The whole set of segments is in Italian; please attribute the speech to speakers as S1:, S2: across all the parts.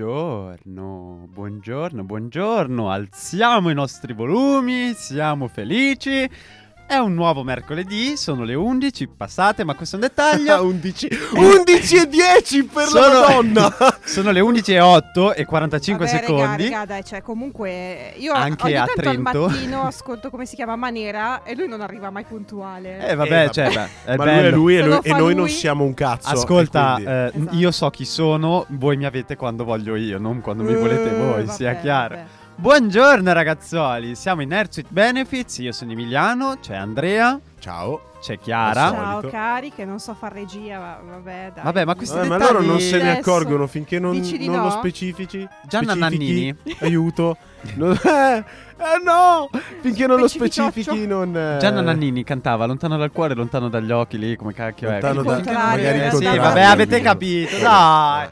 S1: Buongiorno, buongiorno, buongiorno. Alziamo i nostri volumi, siamo felici. È un nuovo mercoledì, sono le 11 passate, ma questo è un dettaglio.
S2: 11, 11 e 10 per
S1: Sono-
S2: la Madonna!
S1: sono le 11 e 8 e 45
S3: Vabbè,
S1: secondi.
S3: Raga, raga, dai, cioè, comunque io
S1: Anche
S3: ogni
S1: a
S3: tanto
S1: Trento.
S3: al mattino ascolto come si chiama Manera e lui non arriva mai puntuale.
S1: Eh vabbè,
S2: Eh,
S1: cioè,
S2: vabbè.
S1: beh, è
S2: Ma
S1: bello.
S2: lui è lui e, noi, e noi non
S3: lui-
S2: siamo un cazzo.
S1: Ascolta,
S2: quindi-
S1: eh,
S3: Esatto.
S1: io so chi sono, voi mi avete quando voglio io, non quando mi
S3: Eh,
S1: volete voi,
S3: vabbè,
S1: sia chiaro.
S3: vabbè.
S1: Buongiorno ragazzoli, siamo in Air Suite Benefits, io sono Emiliano, c'è Andrea,
S2: Ciao.
S1: c'è Chiara.
S3: Ciao cari, che non so far regia, ma vabbè, dai.
S1: Vabbè, ma questi
S2: Eh, ma loro non se ne
S3: Adesso
S2: accorgono finché non,
S3: dici di
S2: non
S3: no?
S2: lo specifici.
S1: Gianna
S2: specifichi.
S1: Nannini.
S2: Aiuto. No- eh, eh, no! Finché non lo specifichi non... eh,
S1: Gianna Nannini cantava lontano dal cuore, lontano dagli occhi lì, come cacchio
S2: Lontano
S1: è.
S2: da-
S1: Finché
S3: magari
S1: non- eh, sì, vabbè, avete
S2: Io.
S1: capito,
S2: Eh,
S1: dai.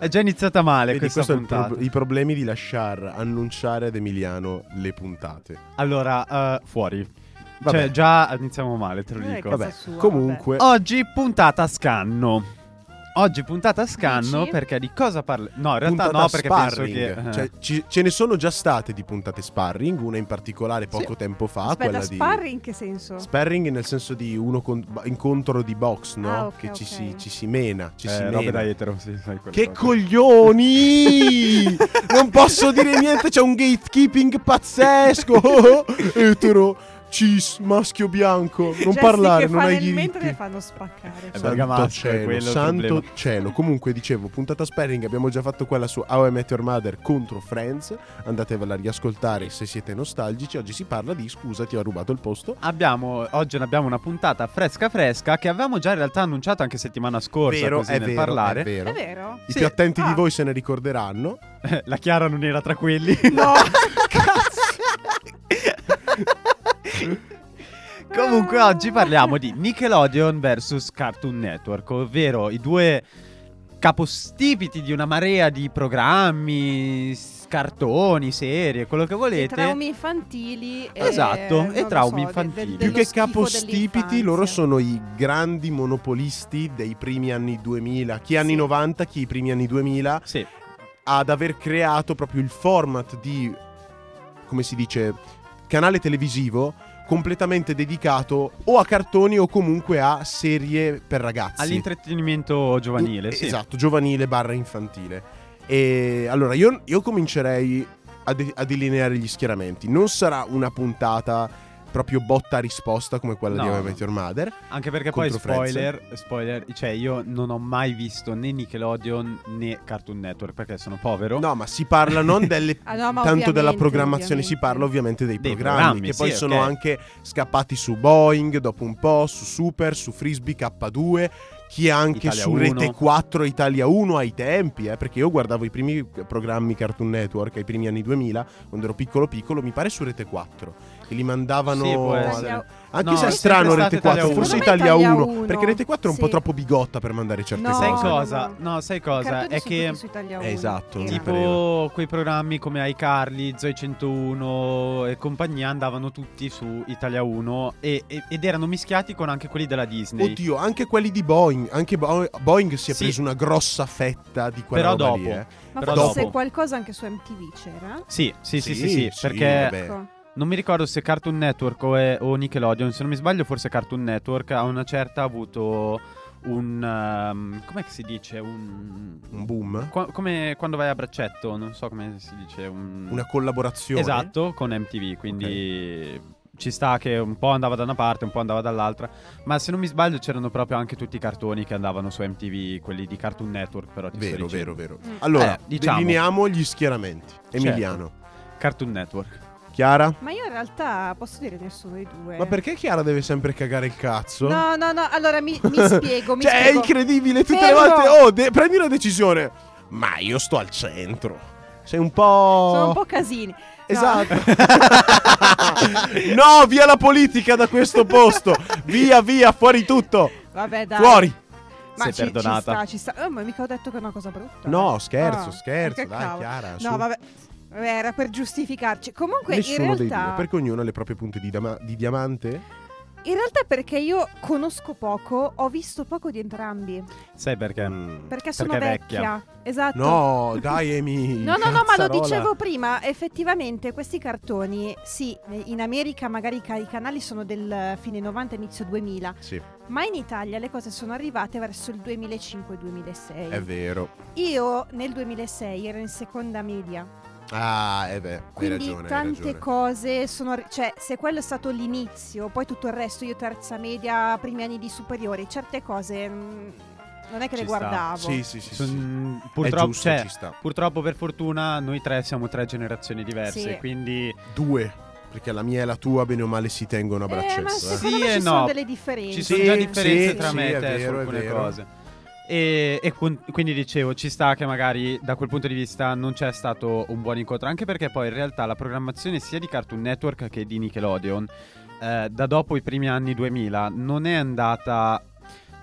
S1: È già iniziata male
S2: Vedi,
S1: questa puntata.
S2: pro- i problemi di lasciar annunciare ad Emiliano le puntate.
S1: Allora, eh, fuori.
S2: Vabbè.
S1: Cioè, già iniziamo male, te lo dico.
S2: Vabbè,
S3: sua,
S2: comunque...
S1: Oggi puntata a scanno. Oggi puntata a scanno
S3: Dici?
S1: perché di cosa parla? No, in realtà
S2: puntata
S1: no, perché
S2: sparring.
S1: penso che eh,
S2: Cioè, ci- ce ne sono già state di puntate sparring, una in particolare poco
S1: Sì.
S2: tempo fa,
S3: Aspetta,
S2: quella di
S3: sparring in che senso?
S2: sparring nel senso di uno con- incontro di box, no?
S3: Ah, ok,
S2: che ci,
S3: ok.
S2: si, ci si mena, ci si
S1: eh, robe
S2: mena.
S1: da etero, sì, sai
S2: Che
S1: cose.
S2: coglioni! non posso dire niente, c'è un gatekeeping pazzesco. Etero, cis, maschio bianco. Non
S3: Gesti
S2: parlare, non hai diritti.
S3: mentre le fanno spaccare.
S1: Eh,
S2: Santo
S1: è
S2: cielo,
S1: quello il
S2: santo
S1: problema.
S2: cielo. Comunque dicevo, puntata sparring, abbiamo già fatto quella su How I Met Your Mother contro Friends. Andatevela a riascoltare se siete nostalgici. Oggi si parla di scusa, ti ho rubato il posto.
S1: Abbiamo, oggi ne abbiamo una puntata fresca fresca che avevamo già in realtà annunciato anche settimana scorsa
S2: vero,
S1: così
S2: è
S1: nel
S2: vero,
S1: parlare.
S2: è vero.
S3: È vero?
S2: I
S1: Sì.
S2: più attenti di
S3: Ah.
S2: voi se ne ricorderanno.
S1: La Chiara non era tra quelli.
S3: No!
S1: Comunque oggi parliamo di Nickelodeon vs Cartoon Network, ovvero i due capostipiti di una marea di programmi, cartoni, serie, quello che volete.
S3: traumi infantili e,
S1: Esatto, e traumi
S3: so,
S1: infantili.
S3: de- de-
S2: Più che capostipiti, loro sono i grandi monopolisti dei primi anni 2000. Chi anni
S3: Sì.
S2: 90, chi i primi anni 2000.
S1: Sì,
S2: ad aver creato proprio il format di, come si dice, canale televisivo completamente dedicato o a cartoni o comunque a serie per ragazzi.
S1: all'intrattenimento giovanile,
S2: Eh,
S1: sì.
S2: Esatto, giovanile barra infantile. E allora io, io comincerei a, de- a delineare gli schieramenti. Non sarà una puntata proprio botta risposta come quella di
S1: No,
S2: How I
S1: no.
S2: Met Your Mother.
S1: Anche perché poi spoiler, spoiler, cioè io non ho mai visto né Nickelodeon né Cartoon Network perché sono povero.
S2: No, ma si parla non delle,
S3: Ah, no,
S2: tanto della
S3: ovviamente,
S2: programmazione, si
S3: ovviamente.
S2: parla ovviamente dei,
S1: Dei
S2: programmi,
S1: programmi,
S2: che
S1: sì,
S2: poi sono
S1: ok.
S2: anche scappati su Boeing dopo un po', su Super, su Frisbee K2, chi anche
S1: Italia
S2: su
S1: 1.
S2: Rete 4 Italia 1 ai tempi, eh, perché io guardavo i primi programmi Cartoon Network ai primi anni 2000, quando ero piccolo piccolo, mi pare su Rete 4, che li mandavano...
S1: Sì.
S3: Italia-
S2: Anche
S1: No,
S2: se è strano Rete
S1: stato
S2: 4,
S1: Italia
S2: forse
S3: 1.
S2: Italia
S3: Secondo
S2: 1,
S3: me Italia
S2: perché Rete 4 è un po'
S3: Sì.
S2: troppo bigotta per mandare certe
S3: No,
S1: sai
S2: cose.
S3: no,
S1: cosa?
S3: no.
S1: Sai cosa? È che
S3: tutti su Italia
S2: Eh,
S3: 1.
S2: esatto,
S1: Tipo quei programmi come iCarly, Zoe 101 e compagnia andavano tutti su Italia 1 e- e- ed erano mischiati con anche quelli della Disney.
S2: Oddio, anche quelli di Boeing. Anche Bo- Boeing si è
S1: Sì.
S2: preso una grossa fetta di quella
S1: Però
S2: roba
S1: dopo.
S2: lì, eh.
S3: Ma
S1: Però
S3: forse
S1: dopo.
S3: qualcosa anche su MTV c'era?
S1: Sì, sì, sì, sì,
S2: Sì,
S1: sì,
S2: sì,
S1: perché
S2: vabbè.
S1: Non mi ricordo se Cartoon Network o, è- o Nickelodeon, se non mi sbaglio forse Cartoon Network a una certa ha avuto un... um, com'è che si dice? Un...
S2: Un boom.
S1: Qua- come quando vai a braccetto, non so come si dice. Un...
S2: Una collaborazione.
S1: Esatto, con MTV, quindi ci sta che un po' andava da una parte, un po' andava dall'altra, ma se non mi sbaglio c'erano proprio anche tutti i cartoni che andavano su MTV, quelli di Cartoon Network, però ti
S2: Vero, vero, vero.
S3: Mm.
S2: Allora,
S1: Eh, diciamo.
S2: delineiamo gli schieramenti. Emiliano.
S1: Cartoon Network.
S2: Chiara?
S3: Ma io in realtà posso dire nessuno dei due.
S2: Ma perché Chiara deve sempre cagare il cazzo?
S3: No, no, no, allora mi, mi spiego, mi
S2: cioè, è
S3: spiego.
S2: incredibile. Tutte
S3: Fermo.
S2: le volte, oh, de- prendi una decisione. Ma io sto al centro. Sei un po'.
S3: Sono un po' casini. No.
S2: Esatto. no, via la politica da questo posto. Via, via, fuori tutto.
S3: Vabbè, dai.
S2: Fuori.
S3: Ma
S1: Sei
S3: ci,
S1: perdonata.
S3: Ci sta, ci sta. Oh, ma mica ho detto che è una cosa brutta.
S2: No, scherzo,
S3: Ah,
S2: scherzo.
S3: che
S2: Dai,
S3: cavolo.
S2: Chiara. su.
S3: No, vabbè. Vabbè, Era per giustificarci. Comunque,
S2: Nessuno
S3: in
S2: dei
S3: realtà.
S2: due, perché ognuno ha le proprie punte di, dama- di diamante.
S3: In realtà perché io conosco poco, ho visto poco di entrambi.
S1: Sai perché?
S2: Mm.
S3: Perché sono
S1: Perché è
S3: vecchia.
S1: vecchia.
S3: Esatto.
S2: No, dai Amy.
S3: No, no, no, ma lo
S2: cazzarola.
S3: dicevo prima, effettivamente questi cartoni, sì, in America magari ca- i canali sono del fine 90, inizio 2000,
S2: Sì,
S3: ma in Italia le cose sono arrivate verso il 2005-2006.
S2: è vero.
S3: Io nel 2006 ero in seconda media,
S2: Ah, eh beh, hai
S3: quindi
S2: ragione, hai
S3: tante
S2: ragione.
S3: cose sono... Cioè, se quello è stato l'inizio, poi tutto il resto, io terza media, primi anni di superiori, certe cose mm, non è che
S1: Ci
S3: le
S1: sta.
S3: guardavo.
S2: Sì, sì, sì.
S1: Son-
S2: sì.
S1: purtroppo,
S2: giusto,
S1: cioè,
S2: ci sta.
S1: purtroppo, per fortuna, noi tre siamo tre generazioni diverse.
S3: Sì.
S1: Quindi
S2: Due, perché la mia e la tua bene o male si tengono a
S3: Eh, ma
S2: eh.
S1: Sì
S3: me
S1: e
S3: ci sono
S1: no.
S3: delle differenze.
S1: ci sono già differenze
S2: sì,
S1: tra
S2: sì,
S1: me e te su alcune cose. E, e qu- quindi dicevo, ci sta che magari da quel punto di vista non c'è stato un buon incontro, anche perché poi in realtà la programmazione sia di Cartoon Network che di Nickelodeon, eh, da dopo i primi anni 2000, non è andata...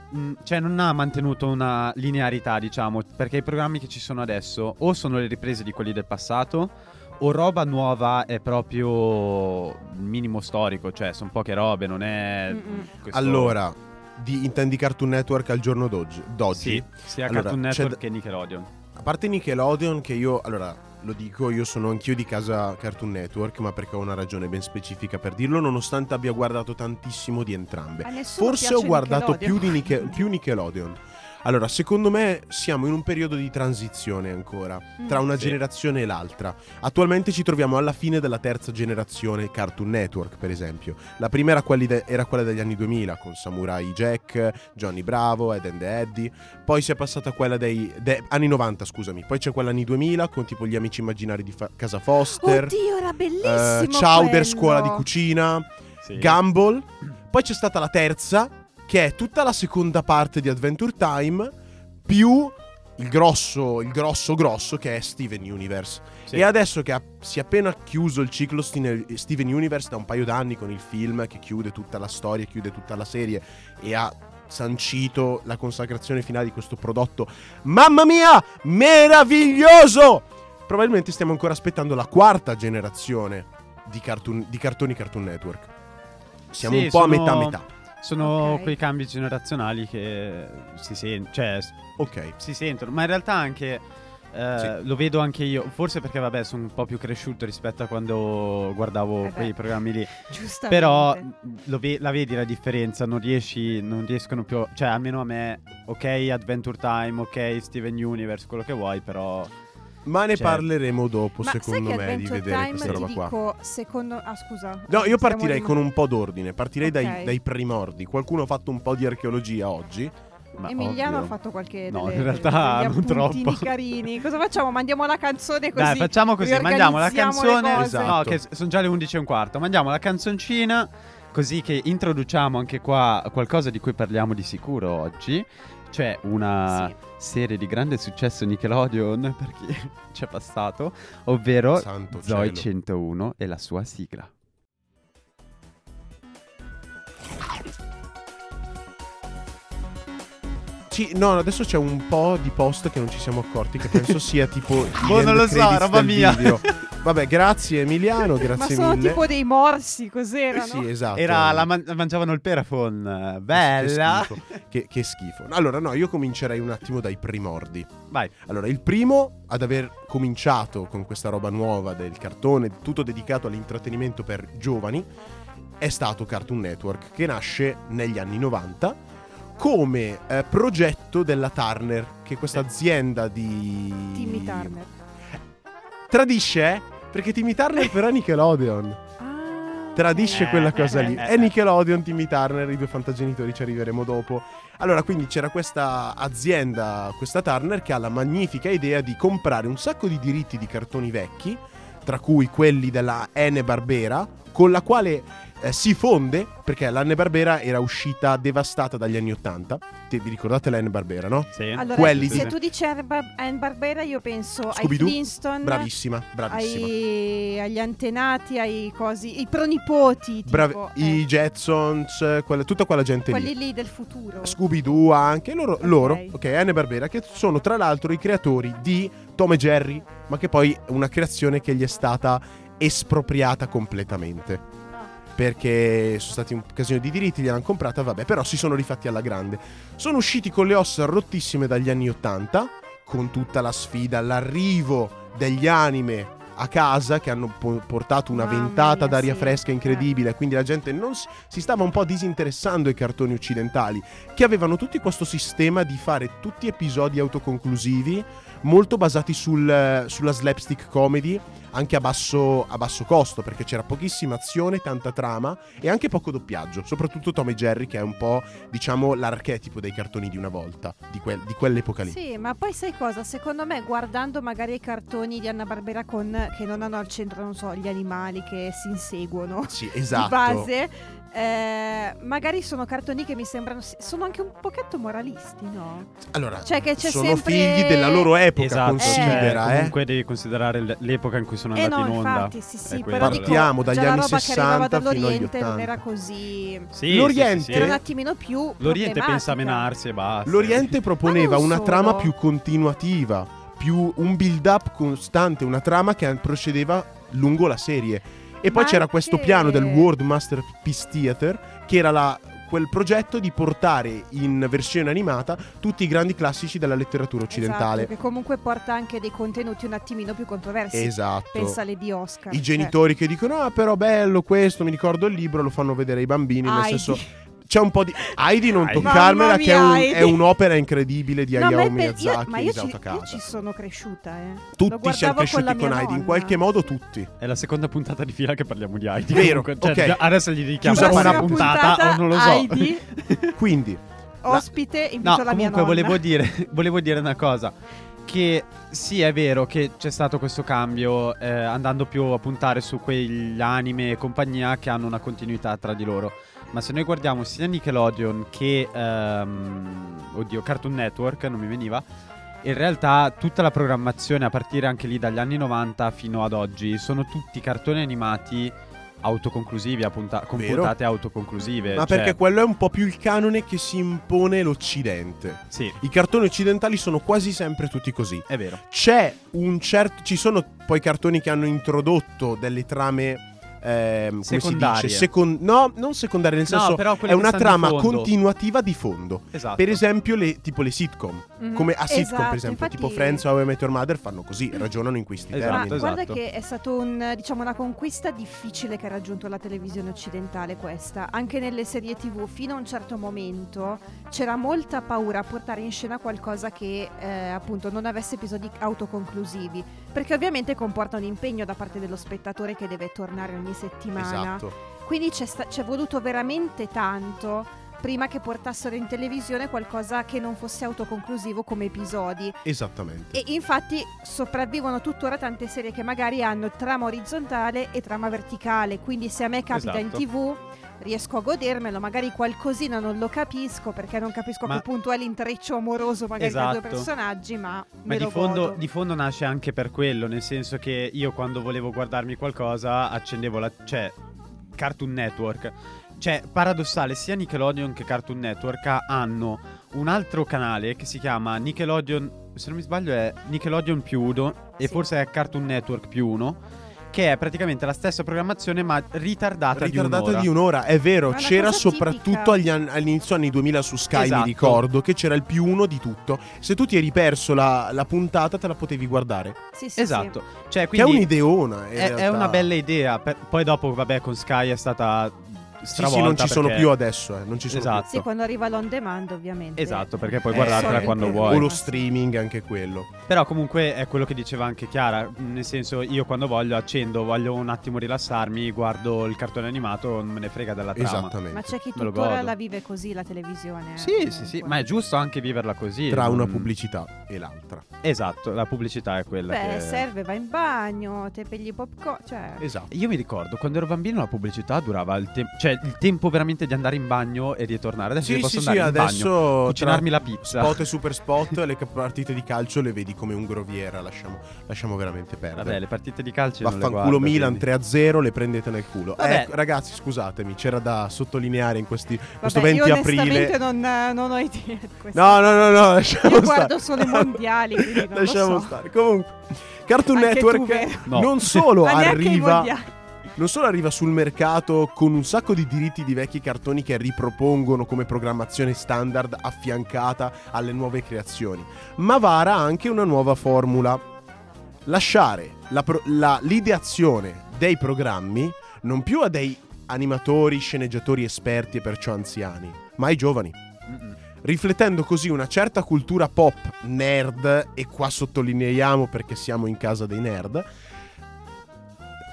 S1: mh, Cioè non ha mantenuto una linearità, diciamo, perché i programmi che ci sono adesso o sono le riprese di quelli del passato o roba nuova è proprio il minimo storico, cioè sono poche robe, non è... Questo-
S2: Allora, di, intendi Cartoon Network al giorno d'oggi? d'oggi?
S1: Sì, sia
S2: Allora,
S1: Cartoon Network
S2: da-
S1: che Nickelodeon.
S2: A parte Nickelodeon, che io, allora, lo dico, io sono anch'io di casa Cartoon Network, ma perché ho una ragione ben specifica per dirlo, nonostante abbia guardato tantissimo di entrambe. Forse
S3: piace
S2: ho guardato più, di Nicke- più Nickelodeon. Allora, secondo me siamo in un periodo di transizione ancora, tra
S3: Mm.
S2: una
S1: Sì.
S2: generazione e l'altra. Attualmente ci troviamo alla fine della terza generazione Cartoon Network, per esempio. La prima era, de- era quella degli anni 2000, con Samurai Jack, Johnny Bravo, Ed and Eddie. Poi si è passata a quella dei de- anni 90, scusami. Poi c'è quella anni 2000, con tipo gli amici immaginari di fa- Casa Foster.
S3: Oddio, era
S2: eh,
S3: bellissimo
S2: Chowder,
S3: quello.
S2: scuola di cucina.
S1: Sì.
S2: Gumball. Poi c'è stata la terza, che è tutta la seconda parte di Adventure Time, più il grosso, il grosso grosso che è Steven Universe.
S1: Sì.
S2: E adesso che ha- si è appena chiuso il ciclo Steven Universe da un paio d'anni con il film che chiude tutta la storia, chiude tutta la serie e ha sancito la consacrazione finale di questo prodotto. Mamma mia, meraviglioso! Probabilmente stiamo ancora aspettando la quarta generazione di, cartoon- di cartoni Cartoon Network. Siamo
S1: Sì,
S2: un po'
S1: sono-
S2: a metà metà.
S1: Sono
S3: Ok.
S1: quei cambi generazionali che si, sen- cioè, s-
S2: Ok.
S1: si sentono, ma in realtà anche eh,
S2: Sì.
S1: lo vedo anche io, forse perché vabbè sono un po' più cresciuto rispetto a quando guardavo
S3: Eh
S1: quei programmi lì,
S3: Giustamente.
S1: però ve- la vedi la differenza, non riesci, non riescono più, cioè almeno a me, ok Adventure Time, ok Steven Universe, quello che vuoi, però
S2: Ma ne
S1: Cioè-
S2: parleremo dopo,
S3: Ma
S2: secondo me, di vedere
S3: Time
S2: questa
S3: ti
S2: roba qua.
S3: dico, secondo... Ah, scusa.
S2: No, io partirei con un po' d'ordine. Partirei dai,
S3: Ok.
S2: dai primordi. Qualcuno ha fatto un po' di archeologia oggi.
S1: ma
S3: Emiliano
S1: ovvio.
S3: ha fatto qualche
S1: No,
S3: delle-
S1: in realtà non troppo.
S3: carini. Cosa facciamo? Mandiamo la canzone così.
S1: Dai, facciamo così, mandiamo la canzone.
S2: Esatto.
S1: No, che sono già le 11 e un quarto. Mandiamo la canzoncina, così che introduciamo anche qua qualcosa di cui parliamo di sicuro oggi. Cioè una
S3: Sì.
S1: Serie di grande successo Nickelodeon per chi ci è passato, ovvero
S2: Santo
S1: Zoe
S2: cielo.
S1: 101 e la sua sigla.
S2: Sì, no, adesso c'è un po' di post che non ci siamo accorti. Che penso sia tipo.
S1: Boh, non lo so, roba mia.
S2: video. Vabbè, grazie Emiliano,
S3: Ma
S2: grazie
S3: sono
S2: mille.
S3: tipo dei morsi, cos'erano?
S2: sì, esatto.
S1: Era la man- mangiavano il perafon. eh,
S2: Che
S1: Bella.
S2: schifo. Che, che schifo. Allora, no, io comincerei un attimo dai primordi.
S1: Vai.
S2: Allora, il primo ad aver cominciato con questa roba nuova del cartone, tutto dedicato all'intrattenimento per giovani, è stato Cartoon Network, che nasce negli anni 90 come eh, progetto della Turner, che è questa azienda di...
S3: Timmy Turner.
S2: Tradisce, eh? Perché Timmy Turner però è Nickelodeon.
S3: Ah,
S2: Tradisce
S1: Eh,
S2: quella cosa lì.
S1: eh,
S2: È
S1: eh.
S2: Nickelodeon, Timmy Turner, i due fantagenitori, ci arriveremo dopo. Allora, quindi c'era questa azienda, questa Turner, che ha la magnifica idea di comprare un sacco di diritti di cartoni vecchi, tra cui quelli della N Barbera, con la quale eh, si fonde, perché la N Barbera era uscita devastata dagli anni 80. Te, vi ricordate la N Barbera, no?
S1: Sì.
S3: Allora,
S2: Quelli
S3: se
S2: di-
S3: tu dici Anne Bar- Anne Barbera, io penso ai
S2: Scooby-Doo?
S3: Flintstone,
S2: Bravissima, bravissima.
S3: ai- agli antenati, ai cosi, i pronipoti, tipo,
S2: Bravi-
S3: eh,
S2: I Jetsons, quella- tutta quella gente lì.
S3: quelli lì del futuro.
S2: Scooby-Doo anche loro, loro,
S3: Ok.
S2: ok, Anne Barbera, che sono tra l'altro i creatori di Tom e Jerry, ma che poi è una creazione che gli è stata espropriata completamente. perché sono stati un casino di diritti, gliel'hanno comprata, vabbè, però si sono rifatti alla grande. Sono usciti con le ossa rottissime dagli anni 80, con tutta la sfida, l'arrivo degli anime a casa che hanno po- portato una
S3: Mamma
S2: ventata
S3: mia,
S2: d'aria
S3: sì.
S2: fresca incredibile, quindi la gente non si, si stava un po' disinteressando ai cartoni occidentali, che avevano tutti questo sistema di fare tutti episodi autoconclusivi, molto basati sul- sulla slapstick comedy, anche a basso, a basso costo, perché c'era pochissima azione, tanta trama e anche poco doppiaggio, soprattutto Tom e Jerry, che è un po', diciamo, l'archetipo dei cartoni di una volta, di, quel- di quell'epoca lì.
S3: Sì, ma poi sai cosa? Secondo me, guardando magari i cartoni di Anna Barbera con che non hanno al centro, non so, gli animali che si inseguono
S2: Sì,
S3: di
S2: esatto.
S3: base, eh, magari sono cartoni che mi sembrano. sono anche un pochetto moralisti, no?
S2: Allora,
S3: Cioè che c'è
S2: sono
S3: sempre-
S2: figli della loro epoca,
S1: Esatto,
S2: considera,
S1: cioè,
S2: eh.
S1: comunque devi considerare l'epoca in cui sono
S3: Eh
S1: andati
S3: no,
S1: in onda.
S3: infatti, sì, sì,
S1: È
S3: però dico,
S2: Partiamo dagli anni
S3: roba che arrivava
S2: 60 fino agli
S3: dall'Oriente non
S2: 80.
S3: era così.
S1: Sì,
S2: L'Oriente-
S1: sì, sì,
S3: Era un
S1: sì.
S3: attimino più.
S1: L'Oriente pensa a menarsi e basta.
S2: L'Oriente proponeva una
S3: solo.
S2: trama più continuativa, più un build-up costante, una trama che procedeva lungo la serie. E poi
S3: Ma
S2: c'era questo piano del World Masterpiece Theater, che era la- quel progetto di portare in versione animata tutti i grandi classici della letteratura occidentale.
S3: Esatto, che comunque porta anche dei contenuti un attimino più controversi.
S2: Esatto.
S3: Pensa alle di Oscar.
S2: I genitori che dicono: Ah, però bello questo, mi ricordo il libro, lo fanno vedere ai bambini. Nel
S3: Heidi.
S2: senso, c'è un po' di. Heidi non toccarmela,
S3: Mamma
S2: che è, un-
S3: mia,
S2: è un'opera incredibile di
S3: No, ma,
S2: Hayao
S3: è per- io,
S2: Miyazaki
S3: ma
S2: e
S3: io, ci, io ci sono cresciuta, eh.
S2: Tutti siamo
S3: con
S2: cresciuti con,
S3: mia
S2: Heidi, in qualche modo tutti.
S1: È la seconda puntata di fila che parliamo di Heidi.
S2: Vero,
S1: Comunque, cioè,
S2: ok.
S1: Adesso gli richiamo una
S2: parentesi.
S1: puntata, o non lo so.
S3: Heidi,
S2: Quindi,
S3: ospite, invito
S1: No,
S3: la mia
S1: comunque
S3: nonna.
S1: volevo dire, volevo dire una cosa. Che sì, è vero che c'è stato questo cambio eh, andando più a puntare su quegli anime e compagnia che hanno una continuità tra di loro. Ma se noi guardiamo sia Nickelodeon che ehm, oddio, Cartoon Network, non mi veniva. In realtà tutta la programmazione a partire anche lì dagli anni 90 fino ad oggi sono tutti cartoni animati autoconclusivi, a punta- con
S2: Vero.
S1: puntate autoconclusive.
S2: ma
S1: cioè-
S2: perché quello è un po' più il canone che si impone l'Occidente.
S1: Sì,
S2: I cartoni occidentali sono quasi sempre tutti così.
S1: è vero.
S2: C'è un certo. Ci sono poi cartoni che hanno introdotto delle trame. Ehm, come si dice? Secon- no, non secondarie, nel
S1: No,
S2: senso
S1: però
S2: è una
S1: di
S2: trama
S1: fondo.
S2: continuativa di fondo.
S1: Esatto.
S2: Per esempio, le, tipo le sitcom.
S3: Mhm.
S2: Come a sitcom,
S3: Esatto,
S2: per esempio,
S3: infatti-
S2: tipo Friends o How I Met Your Mother fanno così, ragionano in questi
S1: Esatto,
S3: Ma
S2: termini.
S1: esatto.
S3: guarda che è stata un, diciamo, una conquista difficile che ha raggiunto la televisione occidentale questa. Anche nelle serie tv fino a un certo momento c'era molta paura a portare in scena qualcosa che eh, appunto non avesse episodi autoconclusivi. Perché ovviamente comporta un impegno da parte dello spettatore che deve tornare ogni settimana.
S2: Esatto.
S3: Quindi c'è, sta- c'è voluto veramente tanto prima che portassero in televisione qualcosa che non fosse autoconclusivo come episodi.
S2: Esattamente.
S3: E infatti sopravvivono tuttora tante serie che magari hanno trama orizzontale e trama verticale. Quindi se a me capita in
S1: Esatto.
S3: tv riesco a godermelo, magari qualcosina non lo capisco perché non capisco a
S1: Ma-
S3: che punto è l'intreccio amoroso magari tra
S1: Esatto.
S3: due personaggi, ma,
S1: Ma di fondo, di fondo nasce anche per quello, nel senso che io quando volevo guardarmi qualcosa accendevo la... cioè Cartoon Network. Cioè, paradossale, sia Nickelodeon che Cartoon Network hanno un altro canale che si chiama Nickelodeon, se non mi sbaglio è Nickelodeon più uno e
S3: Sì.
S1: forse è Cartoon Network più uno, che è praticamente la stessa programmazione ma ritardata,
S2: Ritardata
S1: di un'ora.
S2: di un'ora, è vero, c'era soprattutto agli an- all'inizio anni 2000 su Sky,
S1: Esatto.
S2: mi ricordo, che c'era il più uno di tutto. Se tu ti eri perso la, la puntata, te la potevi guardare.
S3: Sì, sì,
S1: Esatto. Cioè,
S2: Che
S1: quindi
S2: è un'ideona.
S1: È, è una bella idea. per- poi dopo, vabbè, con Sky è stata
S2: Sì,
S1: stravolta.
S2: sì, non ci sono
S1: perché-
S2: più adesso, eh, non ci sono
S1: Esatto.
S3: Sì, quando arriva l'on demand ovviamente.
S1: Esatto, perché puoi
S2: Eh,
S1: guardartela
S2: sì.
S1: quando
S2: più.
S1: vuoi.
S2: O lo streaming, anche quello.
S1: Però comunque è quello che diceva anche Chiara. Nel senso, io quando voglio accendo, voglio un attimo rilassarmi, guardo il cartone animato, non me ne frega della trama.
S2: Esattamente.
S3: Ma c'è chi tuttora la vive così la televisione. eh,
S1: Sì, sì,
S3: comunque.
S1: sì, ma è giusto anche viverla così.
S2: Tra
S1: non-
S2: una pubblicità e l'altra.
S1: Esatto, la pubblicità è quella
S3: Beh,
S1: che...
S3: serve, vai in bagno, te pegli popcorn, cioè...
S2: Esatto.
S1: Io mi ricordo, quando ero bambino la pubblicità durava il tempo... Cioè, il tempo veramente di andare in bagno e ritornare. Adesso
S2: Sì,
S1: posso
S2: sì, sì,
S1: andare in bagno,
S2: adesso
S1: cucinarmi
S2: tra
S1: la pizza.
S2: spot e super spot, le partite di calcio le vedi come un groviera, lasciamo, lasciamo veramente perdere.
S1: Vabbè, le partite di calcio non le
S2: Vaffanculo
S1: guardo,
S2: Milan
S1: quindi.
S2: 3-0, le prendete nel culo.
S1: Vabbè.
S2: Ecco, ragazzi, scusatemi, c'era da sottolineare in questi, questo
S3: Vabbè,
S2: 20
S3: io
S2: aprile.
S3: non, non ho idea di questo.
S2: No, no, no, no, lasciamo
S3: Io
S2: stare.
S3: guardo solo i mondiali, quindi non
S2: lasciamo
S3: lo so.
S2: stare. Comunque, Cartoon
S3: Anche tu,
S2: Network?
S1: No.
S2: non solo arriva. Non solo arriva sul mercato con un sacco di diritti di vecchi cartoni che ripropongono come programmazione standard affiancata alle nuove creazioni, ma vara anche una nuova formula. Lasciare la pro- la- l'ideazione dei programmi non più a dei animatori, sceneggiatori esperti e perciò anziani, ma ai giovani
S1: Mm-mm.
S2: riflettendo così una certa cultura pop nerd, e qua sottolineiamo perché siamo in casa dei nerd,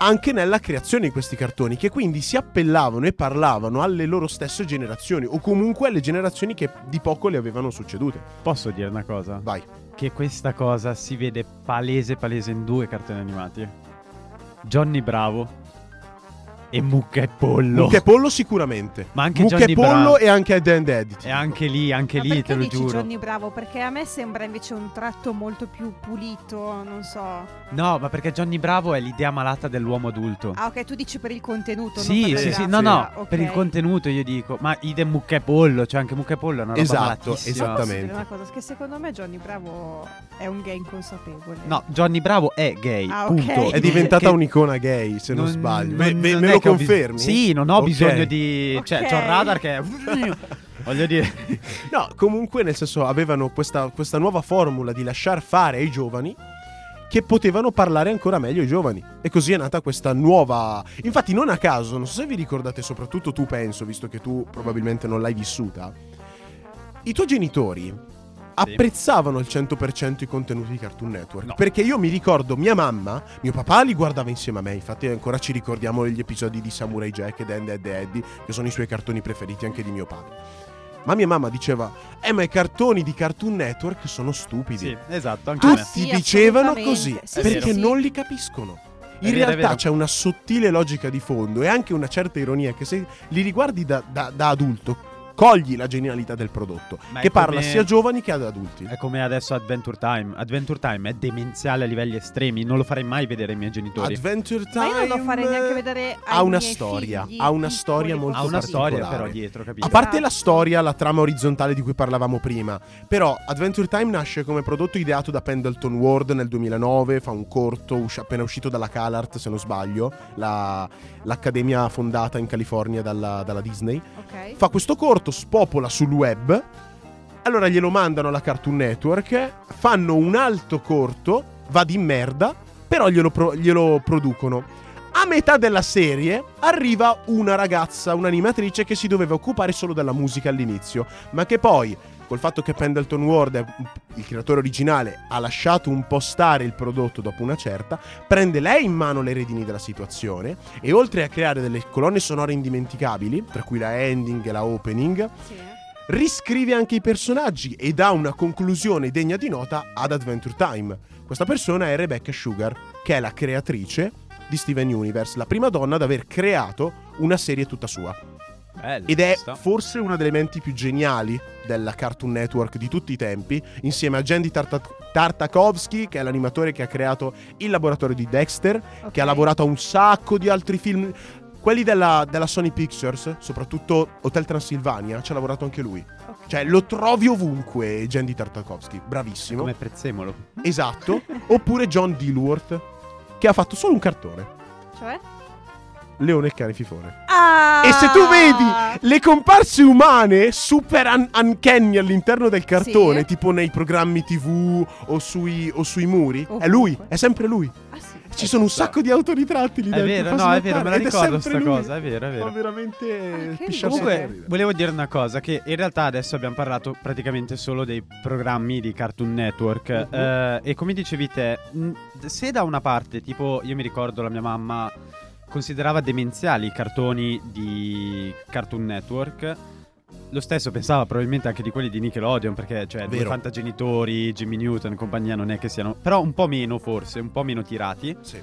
S2: anche nella creazione di questi cartoni, che quindi si appellavano e parlavano alle loro stesse generazioni, o comunque alle generazioni che di poco le avevano succedute.
S1: Posso dire una cosa?
S2: Vai.
S1: Che questa cosa si vede palese palese in due cartoni animati. Johnny Bravo e Mucca e Pollo.
S2: Mucca e Pollo sicuramente.
S1: Ma anche
S2: Mucca
S1: Johnny
S2: e Pollo
S1: Bravo.
S2: e anche Ed and Edit.
S1: E anche lì, anche
S3: Ma
S1: lì, te lo
S3: dici
S1: giuro.
S3: Johnny Bravo? Perché a me sembra invece un tratto molto più pulito, non so.
S1: No, ma perché Johnny Bravo è l'idea malata dell'uomo adulto.
S3: Ah, ok, tu dici per il contenuto. non
S1: Sì, sì, sì, no, no,
S3: Ok.
S1: per il contenuto io dico, ma idem mucca e pollo, cioè anche mucca e pollo è una roba
S2: Esatto, esattamente.
S3: una cosa, che secondo me Johnny Bravo è un gay inconsapevole.
S1: No, Johnny Bravo è gay,
S3: Ah, ok.
S1: punto.
S2: È diventata
S1: Che-
S2: un'icona gay, se non, sbaglio. Me,
S1: non-
S2: me-
S1: non
S2: me
S1: è
S2: lo
S1: che ho bis-
S2: confermi?
S1: Sì, non ho
S2: Ok.
S1: bisogno di... Cioè,
S3: Ok.
S1: c'ho il radar che... Voglio dire...
S2: No, comunque nel senso avevano questa, questa nuova formula di lasciar fare ai giovani che potevano parlare ancora meglio ai giovani. E così è nata questa nuova... Infatti non a caso, non so se vi ricordate, soprattutto tu penso, visto che tu probabilmente non l'hai vissuta, i tuoi genitori apprezzavano al 100% i contenuti di Cartoon Network.
S1: No.
S2: Perché io mi ricordo mia mamma, mio papà li guardava insieme a me, infatti ancora ci ricordiamo gli episodi di Samurai Jack ed Andy ed Eddie, che sono i suoi cartoni preferiti anche di mio padre. Ma mia mamma diceva, eh ma i cartoni di Cartoon Network sono stupidi.
S1: Sì, esatto, anche
S3: Ah.
S2: Tutti
S3: sì,
S2: dicevano così,
S3: Sì,
S2: perché
S3: sì,
S2: non li capiscono. In
S1: vero,
S2: realtà c'è una sottile logica di fondo e anche una certa ironia che se li riguardi da, da- da adulto cogli la genialità del prodotto,
S1: Ma
S2: che parla
S1: come-
S2: sia a giovani che ad adulti.
S1: È come adesso Adventure Time. Adventure Time è demenziale a livelli estremi, non lo farei mai vedere ai miei genitori.
S2: Adventure
S3: Ma
S2: Time
S3: io non lo farei neanche vedere ai
S2: ha una
S3: miei
S2: storia,
S3: figli
S2: ha una storia molto
S1: ha una
S2: particolare.
S1: storia però dietro, capito?
S2: A parte la
S3: Esatto.
S2: storia, la trama orizzontale di cui parlavamo prima, però Adventure Time nasce come prodotto ideato da Pendleton Ward nel 2009, fa un corto usci- appena uscito dalla CalArt se non sbaglio, la- l'accademia fondata in California dalla, dalla Disney.
S3: Ok.
S2: Fa questo corto, spopola sul web, allora glielo mandano alla Cartoon Network, fanno un alto corto, va di merda, però glielo, pro- glielo producono. A metà della serie arriva una ragazza, un'animatrice che si doveva occupare solo della musica all'inizio, ma che poi, col fatto che Pendleton Ward, il creatore originale, ha lasciato un po' stare il prodotto dopo una certa, prende lei in mano le redini della situazione e oltre a creare delle colonne sonore indimenticabili, tra cui la ending e la opening,
S3: Sì.
S2: riscrive anche i personaggi e dà una conclusione degna di nota ad Adventure Time. Questa persona è Rebecca Sugar, che è la creatrice di Steven Universe, la prima donna ad aver creato una serie tutta sua.
S1: Bello,
S2: Ed è
S1: sta.
S2: forse una delle menti più geniali della Cartoon Network di tutti i tempi, insieme a Jandy Tarta- Tartakovsky, che è l'animatore che ha creato il laboratorio di Dexter, che ha lavorato a un sacco di altri film. Quelli della, della Sony Pictures, soprattutto Hotel Transilvania, ci ha lavorato anche lui.
S3: Ok.
S2: Cioè, lo trovi ovunque, Jandy Tartakovsky. Bravissimo.
S1: Come prezzemolo.
S2: Esatto. Oppure John Dilworth, che ha fatto solo un cartone.
S3: Cioè?
S2: Leone e il cane fifone.
S3: Ah!
S2: E se tu vedi le comparse umane super un- uncanny all'interno del cartone,
S3: Sì.
S2: tipo nei programmi TV o sui, o sui muri, è
S3: Ovunque.
S2: lui, è sempre lui.
S3: Ah, sì.
S2: Ci sono un sacco di autoritratti lì
S1: È
S2: dentro.
S1: vero,
S2: fa
S1: no, è vero, me la
S2: è
S1: ricordo
S2: sempre
S1: sta
S2: lui.
S1: cosa, è vero, è vero.
S2: Fa veramente
S3: Ah, che
S2: pisciarsi
S3: ridere.
S2: a
S1: Comunque, volevo dire una cosa: che in realtà adesso abbiamo parlato praticamente solo dei programmi di Cartoon Network.
S2: Mhm.
S1: eh, e come dicevi te, mh, se da una parte, tipo, io mi ricordo la mia mamma considerava demenziali i cartoni di Cartoon Network. Lo stesso pensava probabilmente anche di quelli di Nickelodeon, perché cioè due
S2: Vero.
S1: fantagenitori, Jimmy Newton e compagnia non è che siano. Però un po' meno forse, un po' meno tirati.
S2: Sì.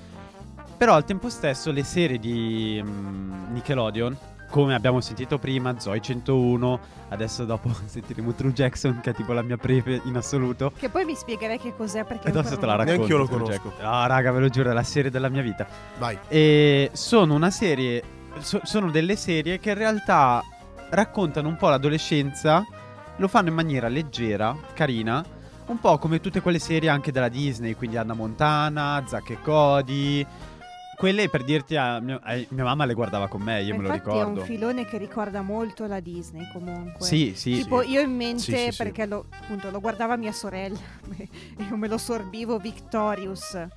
S1: Però al tempo stesso le serie di mm, Nickelodeon, come abbiamo sentito prima, Zoe 101, adesso dopo sentiremo True Jackson, che è tipo la mia prefe in assoluto.
S3: Che poi mi spiegherai che cos'è perché
S1: E adesso te la racconto.
S2: Neanch'io lo
S1: True
S2: conosco.
S1: Jackson. No, raga, ve lo giuro, è la serie della mia vita.
S2: Vai.
S1: E sono una serie. so- sono delle serie che in realtà raccontano un po' l'adolescenza. Lo fanno in maniera leggera, carina. Un po' come tutte quelle serie anche della Disney, quindi Anna Montana, Zack e Cody. Quelle per dirti a mia, a mia mamma le guardava con me, io me lo ricordo.
S3: è un filone che ricorda molto la Disney comunque.
S1: Sì, sì.
S3: Tipo,
S2: sì.
S3: io in mente,
S2: Sì, sì, sì.
S3: perché lo, appunto, lo guardava mia sorella e io me lo sorbivo Victorious.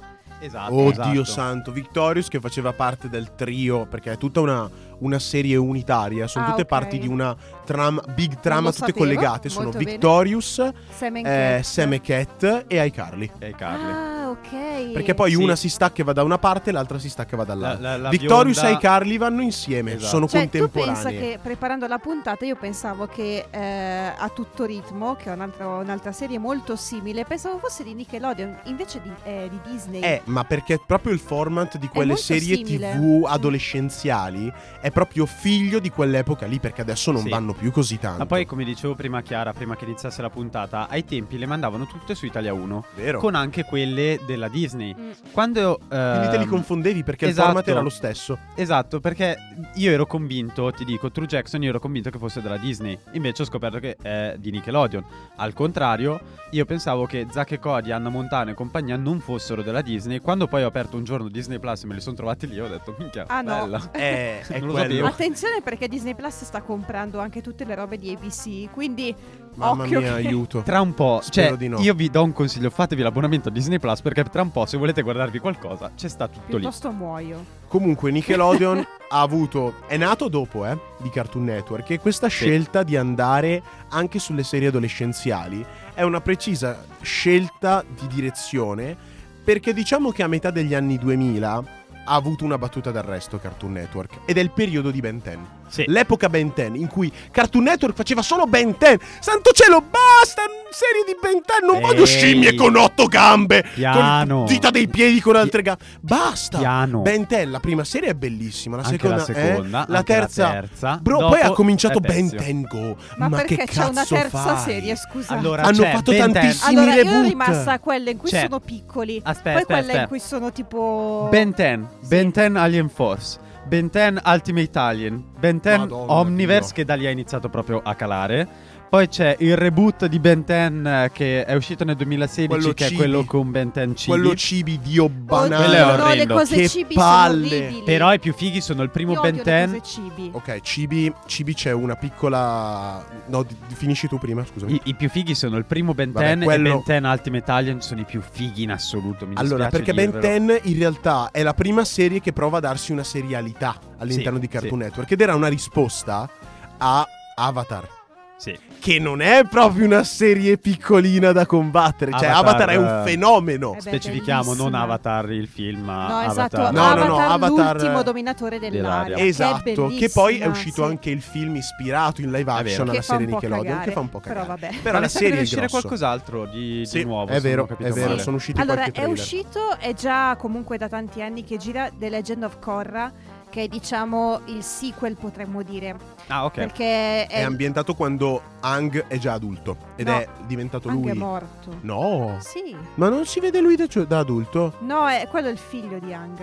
S1: Esatto,
S2: Oddio
S1: esatto.
S2: santo, Victorious che faceva parte del trio, perché è tutta una, una serie unitaria, sono
S3: Ah,
S2: tutte
S3: ok.
S2: parti di una trama, big trama, tutte
S3: sapevo,
S2: collegate. Sono
S3: molto bene.
S2: Victorious,
S3: Sam
S2: eh,
S3: Cat.
S2: Sam e Cat e iCarly.
S1: Ok, Carly.
S3: Ah, ok.
S2: Perché poi
S1: Sì.
S2: una si stacca e va da una parte e l'altra si stacca e va
S1: La-
S2: dall'altra.
S1: la- la
S2: Victorious
S1: bionda-
S2: e iCarly vanno insieme,
S1: Esatto.
S2: sono
S3: Cioè, tu pensa
S2: contemporanei.
S3: che preparando la puntata io pensavo che eh, a tutto ritmo, che è un'altra, un'altra serie molto simile, pensavo fosse di Nickelodeon, invece di, eh, di Disney.
S2: Eh, ma perché proprio il format di quelle serie
S3: simile.
S2: TV adolescenziali è proprio figlio di quell'epoca lì, perché adesso non
S1: Sì.
S2: vanno più così tanto.
S1: Ma poi, come dicevo prima, Chiara, prima che iniziasse la puntata, ai tempi le mandavano tutte su Italia 1,
S2: vero.
S1: con anche quelle della Disney.
S3: Mm.
S1: Quando.
S2: Quindi te li confondevi perché
S1: esatto.
S2: il format era lo stesso.
S1: Esatto, perché io ero convinto, ti dico, True Jackson, io ero convinto che fosse della Disney. Invece ho scoperto che è di Nickelodeon. Al contrario, io pensavo che Zack e Cody, Anna Montana e compagnia non fossero della Disney. Quando poi ho aperto un giorno Disney Plus e me li sono trovati lì, ho detto, minchia,
S3: Ah, no.
S1: bella.
S2: Eh, è
S1: Non lo
S2: quello.
S1: sapevo.
S3: Attenzione perché Disney Plus sta comprando anche tutte le robe di ABC, quindi
S2: Mamma
S3: occhio
S2: mia,
S3: che-
S2: aiuto.
S1: Tra un po',
S2: Spero
S1: cioè,
S2: di no.
S1: io vi do un consiglio, fatevi l'abbonamento a Disney Plus perché tra un po', se volete guardarvi qualcosa, c'è sta tutto lì.
S3: piuttosto muoio.
S2: Comunque Nickelodeon ha avuto è nato dopo, eh, di Cartoon Network e questa
S1: Sì.
S2: scelta di andare anche sulle serie adolescenziali è una precisa scelta di direzione perché diciamo che a metà degli anni 2000 ha avuto una battuta d'arresto Cartoon Network ed è il periodo di Ben 10.
S1: Sì.
S2: L'epoca Ben 10 in cui Cartoon Network faceva solo Ben 10. Santo cielo, basta! Serie di Ben 10, non voglio
S1: Ehi.
S2: scimmie con otto gambe,
S1: Piano.
S2: con dita dei piedi con altre gambe. Basta!
S1: Piano.
S2: Ben 10, la prima serie è bellissima, la
S1: Anche
S2: seconda,
S1: la seconda,
S2: eh? la
S1: anche
S2: terza.
S1: la terza.
S2: Bro,
S1: Dopo
S2: poi ha cominciato Ben
S1: pessimo.
S2: 10 Go.
S3: Ma, perché
S2: che
S3: c'è una
S2: cazzo
S3: terza
S2: fai?
S3: serie, scusa.
S1: Allora,
S2: Hanno fatto
S1: Ben 10.
S2: tantissimi
S3: Allora, io ero
S2: reboot.
S3: rimasta a quella in cui
S1: C'è.
S3: sono piccoli.
S1: Aspetta,
S3: poi
S1: aspetta,
S3: quella
S1: aspetta.
S3: in cui sono tipo.
S1: Ben 10,
S3: Sì.
S1: Ben 10 Alien Force, Ben 10 Ultimate Alien, Ben 10
S2: Madonna
S1: Omniverse
S2: Dio.
S1: che da lì ha iniziato proprio a calare. Poi c'è il reboot di Ben 10 eh, che è uscito nel 2016
S2: Quello
S1: che è
S2: cibi.
S1: quello con Ben 10 cibi.
S2: Quello cibi, dio banale.
S1: Quello è
S3: no, le
S1: orrendo.
S3: cose
S2: Che
S3: cibi
S2: palle.
S3: sono orribili.
S1: Però i più fighi sono il primo
S3: Io
S1: Ben
S3: odio le
S1: 10.
S3: cose cibi.
S2: Ok, cibi, cibi c'è una piccola... No, di- di- finisci tu prima, scusami.
S1: I, i più fighi sono il primo Ben
S2: Vabbè,
S1: 10
S2: quello-
S1: e Ben 10 Ultimate Alien sono i più fighi in assoluto. Mi
S2: Allora, perché Ben
S1: dirvelo.
S2: 10 in realtà è la prima serie che prova a darsi una serialità all'interno
S1: Sì,
S2: di Cartoon
S1: sì.
S2: Network ed era una risposta a Avatar.
S1: Sì.
S2: Che non è proprio una serie piccolina da combattere. Cioè,
S1: Avatar,
S2: Avatar è un
S1: eh,
S2: fenomeno.
S3: Eh beh,
S1: Specifichiamo, non
S3: bellissima.
S1: Avatar il film, ma
S3: No, esatto.
S1: Avatar.
S2: No, no, no,
S3: Avatar, l'ultimo dominatore dell'aria.
S1: Dell'aria.
S3: che è
S2: Esatto, che poi è uscito
S3: sì.
S2: anche il film ispirato in live
S1: È
S2: action alla serie Nickelodeon,
S3: cagare,
S2: che fa un po'
S3: però
S2: cagare.
S3: vabbè.
S2: Però la serie
S1: deve
S2: è
S1: uscire qualcos'altro di, di
S2: Sì,
S1: nuovo.
S2: è vero,
S1: non
S2: è
S1: capito
S2: vero,
S1: male.
S2: sono usciti
S3: Allora,
S2: qualche
S3: è
S2: trailer.
S3: uscito, è già comunque da tanti anni che gira The Legend of Korra, che è diciamo il sequel potremmo dire.
S1: Ah, ok.
S3: Perché
S2: È
S3: è,
S2: ambientato quando Ang è già adulto ed
S3: No,
S2: è diventato
S3: anche
S2: lui.
S3: morto.
S2: No,
S3: Sì.
S2: ma non si vede lui da, da adulto?
S3: No, è, quello è il figlio di Ang.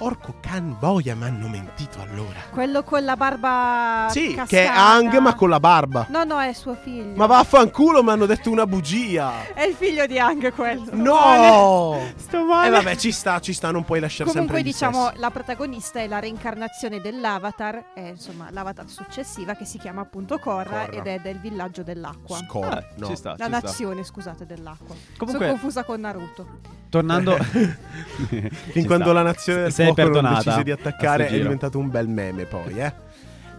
S2: Orco can boia, mi hanno mentito allora.
S3: Quello con la barba
S2: Sì,
S3: cascata.
S2: che è Ang ma con la barba.
S3: No, no, è suo figlio.
S2: Ma vaffanculo, mi hanno detto una bugia.
S3: È il figlio di Ang quello.
S2: No!
S1: Sto
S2: E
S1: male.
S2: vabbè, ci sta, ci sta, non puoi lasciare
S3: Comunque
S2: sempre gli
S3: diciamo
S2: stessi.
S3: la protagonista è la reincarnazione dell'avatar, è insomma l'avatar successiva che si chiama appunto Korra,
S2: Korra.
S3: ed è del villaggio dell'acqua.
S2: Scor-
S1: Ah,
S2: no.
S1: Ci sta,
S3: La
S1: ci sta.
S3: nazione, scusate, dell'acqua.
S1: Comunque,
S3: Sono confusa con Naruto.
S1: Tornando...
S2: Fin
S1: Ci
S2: quando
S1: sta.
S2: la nazione del
S1: Sei
S2: fuoco non decise di attaccare è diventato un bel meme poi, eh.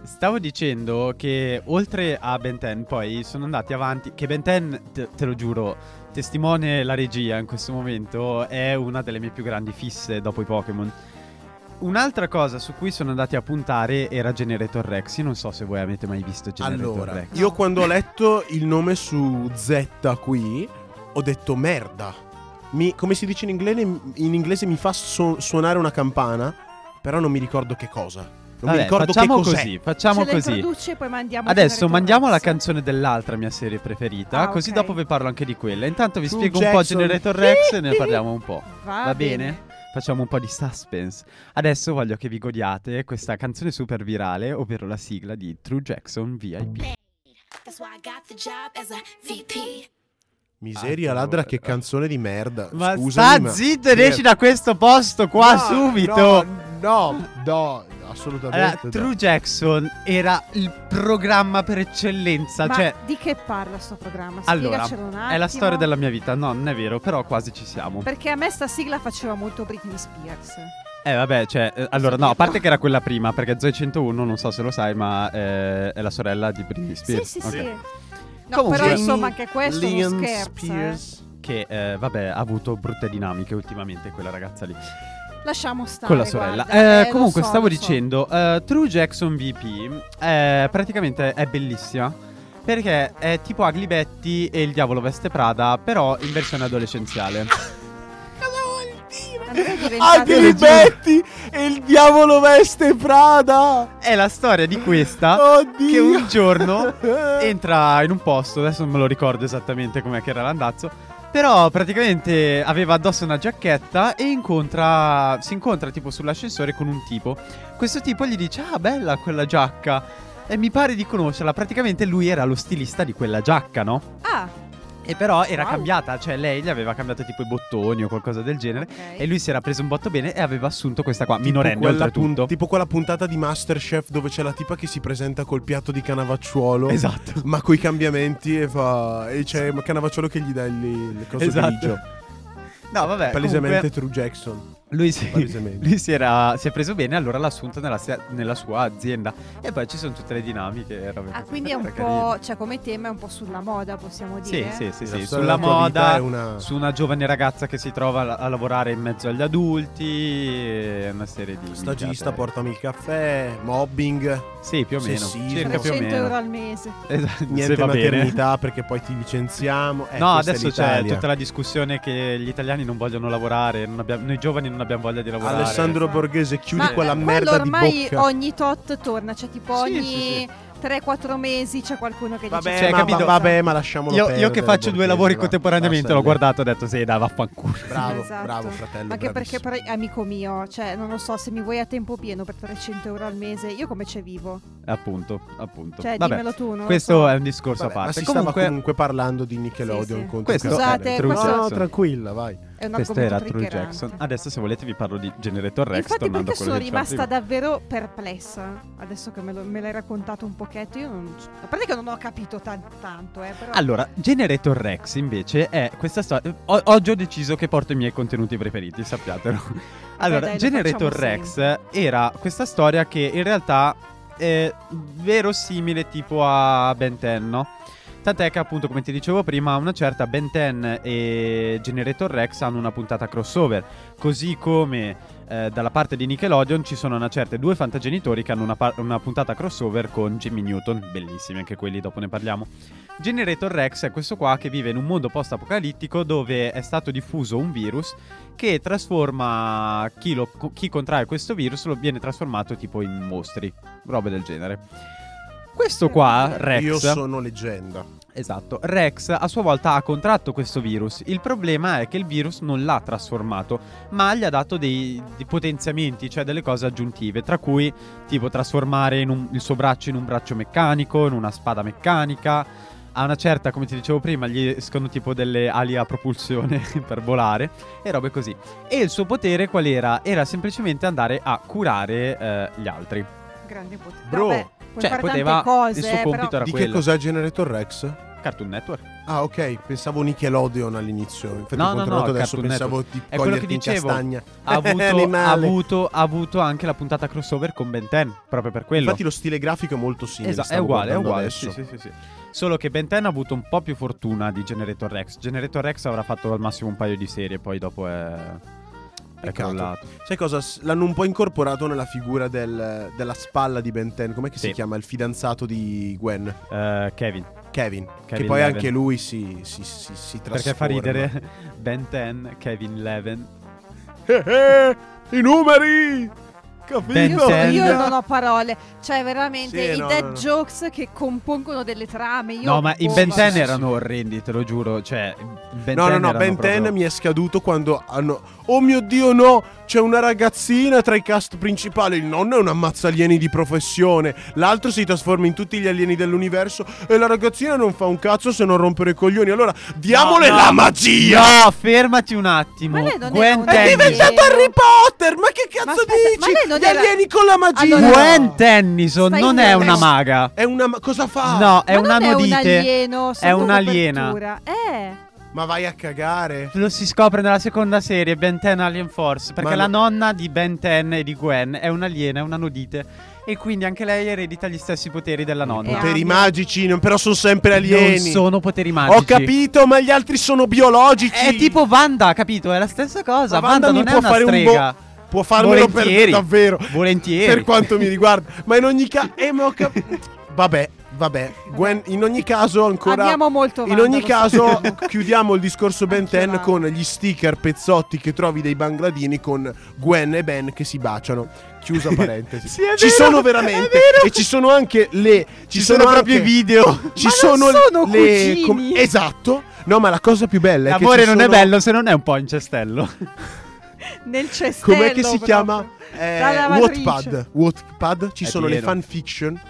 S1: Stavo dicendo che oltre a Ben 10 poi sono andati avanti, che Ben 10, te, te lo giuro, testimone la regia in questo momento, è una delle mie più grandi fisse dopo i Pokémon. Un'altra cosa su cui sono andati a puntare era Generator Rex. Io non so se voi avete mai visto Generator
S2: Allora,
S1: Rex.
S2: io quando ho letto il nome su Z qui, ho detto merda. Mi- come si dice in inglese, in inglese mi fa su- suonare una campana, però non mi ricordo che cosa. Non mi
S1: Vabbè,
S2: ricordo che
S1: facciamo
S2: cos'è.
S1: così, facciamo
S3: Ce la
S1: così.
S3: introduce e poi mandiamo
S1: Adesso mandiamo la
S3: Rex.
S1: canzone dell'altra mia serie preferita,
S3: Ah,
S1: così
S3: ok.
S1: dopo vi parlo anche di quella. Intanto vi
S2: True
S1: spiego un po'
S2: Jackson.
S1: Generator Rex e ne parliamo un po'.
S3: Va,
S1: Va bene? Facciamo un po' di suspense. Adesso voglio che vi godiate questa canzone super virale, ovvero la sigla di True Jackson VIP.
S4: That's why I got the job as a VP.
S2: Miseria
S1: Ah,
S2: ladra, che canzone di merda.
S1: Ma
S2: Scusami,
S1: sta
S2: ma-
S1: zitto ed esci da questo posto qua
S2: No,
S1: subito.
S2: No, no, no, assolutamente.
S1: Allora,
S2: no.
S1: True Jackson era il programma per eccellenza.
S3: Ma
S1: cioè,
S3: di che parla sto programma?
S1: allora,
S3: Spiegacelo un attimo.
S1: è la storia della mia vita. No, non è vero, però quasi ci siamo.
S3: Perché a me sta sigla faceva molto Britney Spears.
S1: Eh, vabbè, cioè, eh, allora, no, a parte che era quella prima, perché Zoe 101, non so se lo sai, ma eh, è la sorella di Britney
S3: Sì,
S1: Spears.
S3: sì,
S1: Ok.
S3: sì. No,
S1: Comunque-
S3: però insomma anche questo è
S2: Liam
S3: uno scherzo. eh.
S2: Spears.
S1: Che, eh, vabbè, ha avuto brutte dinamiche ultimamente, quella ragazza lì.
S3: Lasciamo stare.
S1: Con la sorella.
S3: guarda.
S1: Eh,
S3: Eh,
S1: comunque,
S3: so,
S1: stavo
S3: lo so.
S1: dicendo, eh, True Jackson VP eh, praticamente è bellissima. Perché è tipo Ugly Betty e il diavolo veste Prada, però in versione adolescenziale.
S3: Andrea è diventato-
S2: Anche i Betty e il diavolo veste Prada.
S1: È la storia di questa
S2: Oddio.
S1: che un giorno entra in un posto, adesso non me lo ricordo esattamente com'è che era l'andazzo. Però praticamente aveva addosso una giacchetta e incontra. Si incontra tipo sull'ascensore con un tipo. Questo tipo gli dice: Ah, bella quella giacca. E mi pare di conoscerla. Praticamente lui era lo stilista di quella giacca, no?
S3: Ah,
S1: E però era
S3: Wow.
S1: cambiata, cioè lei gli aveva cambiato tipo i bottoni o qualcosa del genere.
S3: ok.
S1: E lui si era preso un botto bene e aveva assunto questa qua,
S2: Tipo
S1: minorenne oltretutto.
S2: pun- tipo quella puntata di Masterchef dove c'è la tipa che si presenta col piatto di canavacciuolo.
S1: Esatto.
S2: Ma coi cambiamenti e fa. E c'è Canavacciolo che gli dà il, le cose
S1: Esatto.
S2: grigio.
S1: No, vabbè.
S2: Palesemente
S1: comunque-
S2: True Jackson.
S1: Lui si, lui si era, si è preso bene, allora l'ha assunta nella, nella sua azienda. E poi ci sono tutte le dinamiche.
S3: Ah, quindi è un po', cioè come tema è un po' sulla moda, possiamo
S1: Sì,
S3: dire.
S1: sì, sì, sì.
S2: storia
S1: Sulla moda,
S2: una-
S1: su una giovane ragazza che si trova a, lavorare in mezzo agli adulti, una serie di...
S2: Stagista, portami il caffè, mobbing,
S1: Sì, più o meno.
S2: Sessismo.
S1: Circa più o
S3: 300 euro
S1: meno.
S3: al mese.
S1: Esatto, se
S2: niente
S1: va bene.
S2: maternità perché poi ti licenziamo. Eh,
S1: No, adesso c'è tutta la discussione che gli italiani non vogliono lavorare, non abbiamo- noi giovani non abbiamo voglia di lavorare.
S2: Alessandro
S3: Esatto.
S2: Borghese, chiudi
S3: Ma
S2: quella merda
S3: ormai
S2: di bocca.
S3: ogni tot torna, cioè tipo
S1: Sì,
S3: ogni
S1: sì,
S3: 3-4 mesi c'è qualcuno che
S2: Vabbè,
S3: dice
S1: Cioè,
S2: ma,
S1: capito?
S2: vabbè, ma lasciamolo
S1: Io, io che faccio due
S2: Borghese,
S1: lavori
S2: va.
S1: contemporaneamente l'ho guardato e ho detto sì dai vaffanculo.
S2: Bravo,
S3: Esatto.
S2: bravo fratello.
S3: Anche perché
S2: bravissimo.
S3: però, amico mio, cioè non lo so, se mi vuoi a tempo pieno per 300 euro al mese, io come ci vivo?
S1: Appunto, appunto.
S3: Cioè,
S1: Vabbè,
S3: dimmelo tu,
S1: questo
S3: so.
S1: è un discorso
S2: Vabbè,
S1: a
S2: ma
S1: parte.
S2: si stava
S1: Comunque,
S2: comunque parlando di Nickelodeon
S3: Sì, sì.
S2: contro
S1: Questo-
S3: Scusate,
S1: True
S3: questo-
S2: No, tranquilla, vai.
S1: Questo
S3: argomento
S1: era True. Jackson. Adesso se volete vi parlo di Generator Rex,
S3: Infatti
S1: tornando
S3: perché sono rimasta davvero perplessa Adesso che me, l'hai raccontato un pochetto Io non A parte che non ho capito tan- tanto eh, però...
S1: Allora, Generator Rex invece è questa storia. o- oggi ho deciso che porto i miei contenuti preferiti, sappiatelo. Allora,
S3: dai, lo
S1: Generator Rex era questa storia che in realtà è verosimile tipo a Ben 10, no? Tant'è che appunto, come ti dicevo prima, una certa Ben 10 e Generator Rex hanno una puntata crossover. Così come eh, dalla parte di Nickelodeon ci sono una certa due fantagenitori che hanno una, par- una puntata crossover con Jimmy Newton, bellissimi anche quelli, dopo ne parliamo. Generator Rex è questo qua che vive in un mondo post-apocalittico dove è stato diffuso un virus che trasforma chi, lo- chi contrae questo virus lo viene trasformato tipo in mostri, robe del genere. Questo qua, Rex,
S2: Io sono leggenda.
S1: Esatto, Rex a sua volta ha contratto questo virus. Il problema è che il virus non l'ha trasformato, ma gli ha dato dei, dei potenziamenti, cioè delle cose aggiuntive, tra cui tipo trasformare in un- il suo braccio in un braccio meccanico, in una spada meccanica. A una certa, come ti dicevo prima, gli escono tipo delle ali a propulsione per volare e robe così. E il suo potere qual era? Era semplicemente andare a curare eh, gli altri.
S3: Grande potere
S2: Bro,
S3: Vabbè, puoi
S1: Cioè,
S3: fare
S1: poteva.
S3: tante cose
S1: il suo compito
S3: però...
S1: era
S2: Di che
S1: quello.
S2: cos'è Generator Rex?
S1: Cartoon Network.
S2: Ah, ok, pensavo Nickelodeon all'inizio. Infatti,
S1: No,
S2: ho
S1: no,
S2: controllato
S1: no,
S2: adesso,
S1: Cartoon
S2: pensavo di
S1: È quello che dicevo.
S2: castagna.
S1: Ha avuto, ha, avuto, ha avuto anche la puntata crossover con Ben 10, proprio per quello.
S2: Infatti lo stile grafico è molto simile.
S1: Esatto, è uguale, è uguale. sì, sì, sì. Solo che Ben 10 ha avuto un po' più fortuna di Generator Rex. Generator Rex avrà fatto al massimo un paio di serie, poi dopo è. È crollato.
S2: Sai cosa? L'hanno un po' incorporato nella figura del- della spalla di Ben 10. Com'è che
S1: Sì.
S2: si chiama? Il fidanzato di Gwen,
S1: Eh, Kevin.
S2: Kevin. che
S1: Kevin
S2: poi
S1: Leven.
S2: anche lui si, si, si, si trasforma.
S1: Perché fa ridere Ben 10, Kevin 11.
S2: Eh, eh, I numeri! Capito?
S3: Io,
S1: Ben
S3: io
S1: 10.
S3: non ho parole, cioè veramente
S2: Sì,
S3: i
S2: no,
S3: dead
S2: no, no.
S3: jokes che compongono delle trame. Io,
S1: No, ma i
S3: boh,
S1: Ben
S3: vabbè.
S1: 10 erano orrendi, te lo giuro. Cioè, Ben
S2: No, no,
S1: 10
S2: no, Ben 10
S1: proprio-
S2: mi è scaduto quando hanno... Oh mio Dio, no! C'è una ragazzina tra i cast principali. Il nonno è un ammazzalieni di professione. L'altro si trasforma in tutti gli alieni dell'universo. E la ragazzina non fa un cazzo se non rompere i coglioni. Allora, diamole
S1: no.
S2: la magia!
S1: No, fermati un attimo.
S3: Ma lei non
S1: Gwen
S3: un
S2: È
S3: alieno.
S2: diventato Harry Potter! Ma che cazzo
S3: Ma aspetta,
S2: dici?
S3: ma lei non
S2: Gli
S3: era-
S2: alieni con la magia!
S3: Allora-
S1: Gwen Tennyson
S3: Stai
S1: non è una maga.
S2: È una... ma- Cosa fa?
S1: No, è
S3: Ma
S1: una
S3: non è un alieno,
S1: È un'aliena.
S3: Eh.
S2: Ma vai a cagare.
S1: Lo si scopre nella seconda serie, Ben 10 Alien Force. Perché
S2: Ma
S1: la
S2: no-
S1: nonna di Ben 10 e di Gwen è un'aliena, è una nudite. E quindi anche lei eredita gli stessi poteri della nonna.
S2: Poteri
S3: abbia.
S2: magici, non- però sono sempre alieni.
S1: Non sono poteri magici.
S2: Ho capito, ma gli altri sono biologici.
S1: È tipo Wanda, capito? È la stessa cosa.
S2: Ma
S1: Wanda,
S2: Wanda mi
S1: non è
S2: può
S1: una
S2: fare un
S1: strega.
S2: Può farmelo per
S1: Volentieri.
S2: davvero.
S1: Volentieri.
S2: Per quanto mi riguarda. Ma in ogni caso. Eh, ma ho Vabbè, vabbè. Gwen, in ogni caso, ancora.
S3: Andiamo molto
S2: In
S3: Wanda,
S2: ogni caso, chiudiamo il discorso Ben
S3: Anch'io
S2: 10
S3: la-
S2: con gli sticker pezzotti che trovi dei bangladini con Gwen e Ben che si baciano. Chiusa parentesi.
S1: Sì, è
S2: ci
S1: vero,
S2: sono
S1: è
S2: veramente. E ci sono anche le.
S1: Ci, sono, proprio i
S2: anche-
S1: video.
S2: Ci
S3: Ma
S2: sono,
S3: non sono
S2: le.
S3: cugini.
S2: esatto. No, ma la cosa più bella è che.
S1: L'amore
S2: ci
S1: non è
S2: sono-
S1: bello se non è un po' incestello.
S3: Nel cestello.
S2: Com'è che si
S3: proprio.
S2: chiama? Eh. Wattpad. Wattpad ci
S1: È
S2: sono le
S1: pieno.
S2: fanfiction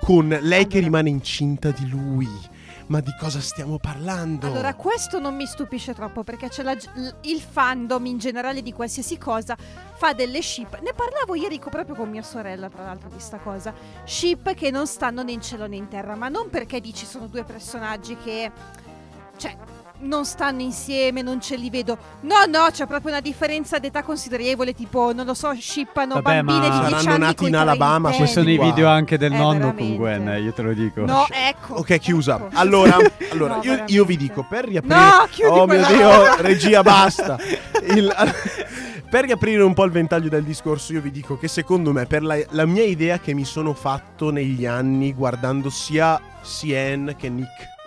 S2: con lei che
S3: Allora.
S2: rimane incinta di lui. Ma di cosa stiamo parlando?
S3: Allora, questo non mi stupisce troppo perché c'è la- l- il fandom in generale di qualsiasi cosa fa delle ship. Ne parlavo ieri co- proprio con mia sorella, tra l'altro, di sta cosa. Ship che non stanno né in cielo né in terra, ma non perché dici sono due personaggi che. cioè. Non stanno insieme, non ce li vedo. No, no, c'è proprio una differenza d'età considerevole. Tipo, non lo so, shippano
S1: Vabbè,
S3: bambine
S1: ma
S3: di 10
S2: saranno
S3: anni
S2: nati in Alabama.
S1: Ci sono i video anche del
S3: Eh,
S1: nonno con
S3: veramente.
S1: Gwen, eh, io te lo dico.
S3: No, ecco.
S2: Ok, chiusa.
S3: ecco.
S2: Allora, allora
S3: No,
S2: io, io vi dico per riaprire.
S3: No, chiudi
S2: oh mio Dio, regia, basta. Il- per riaprire un po' il ventaglio del discorso, io vi dico che secondo me, per la, la mia idea che mi sono fatto negli anni guardando sia CN che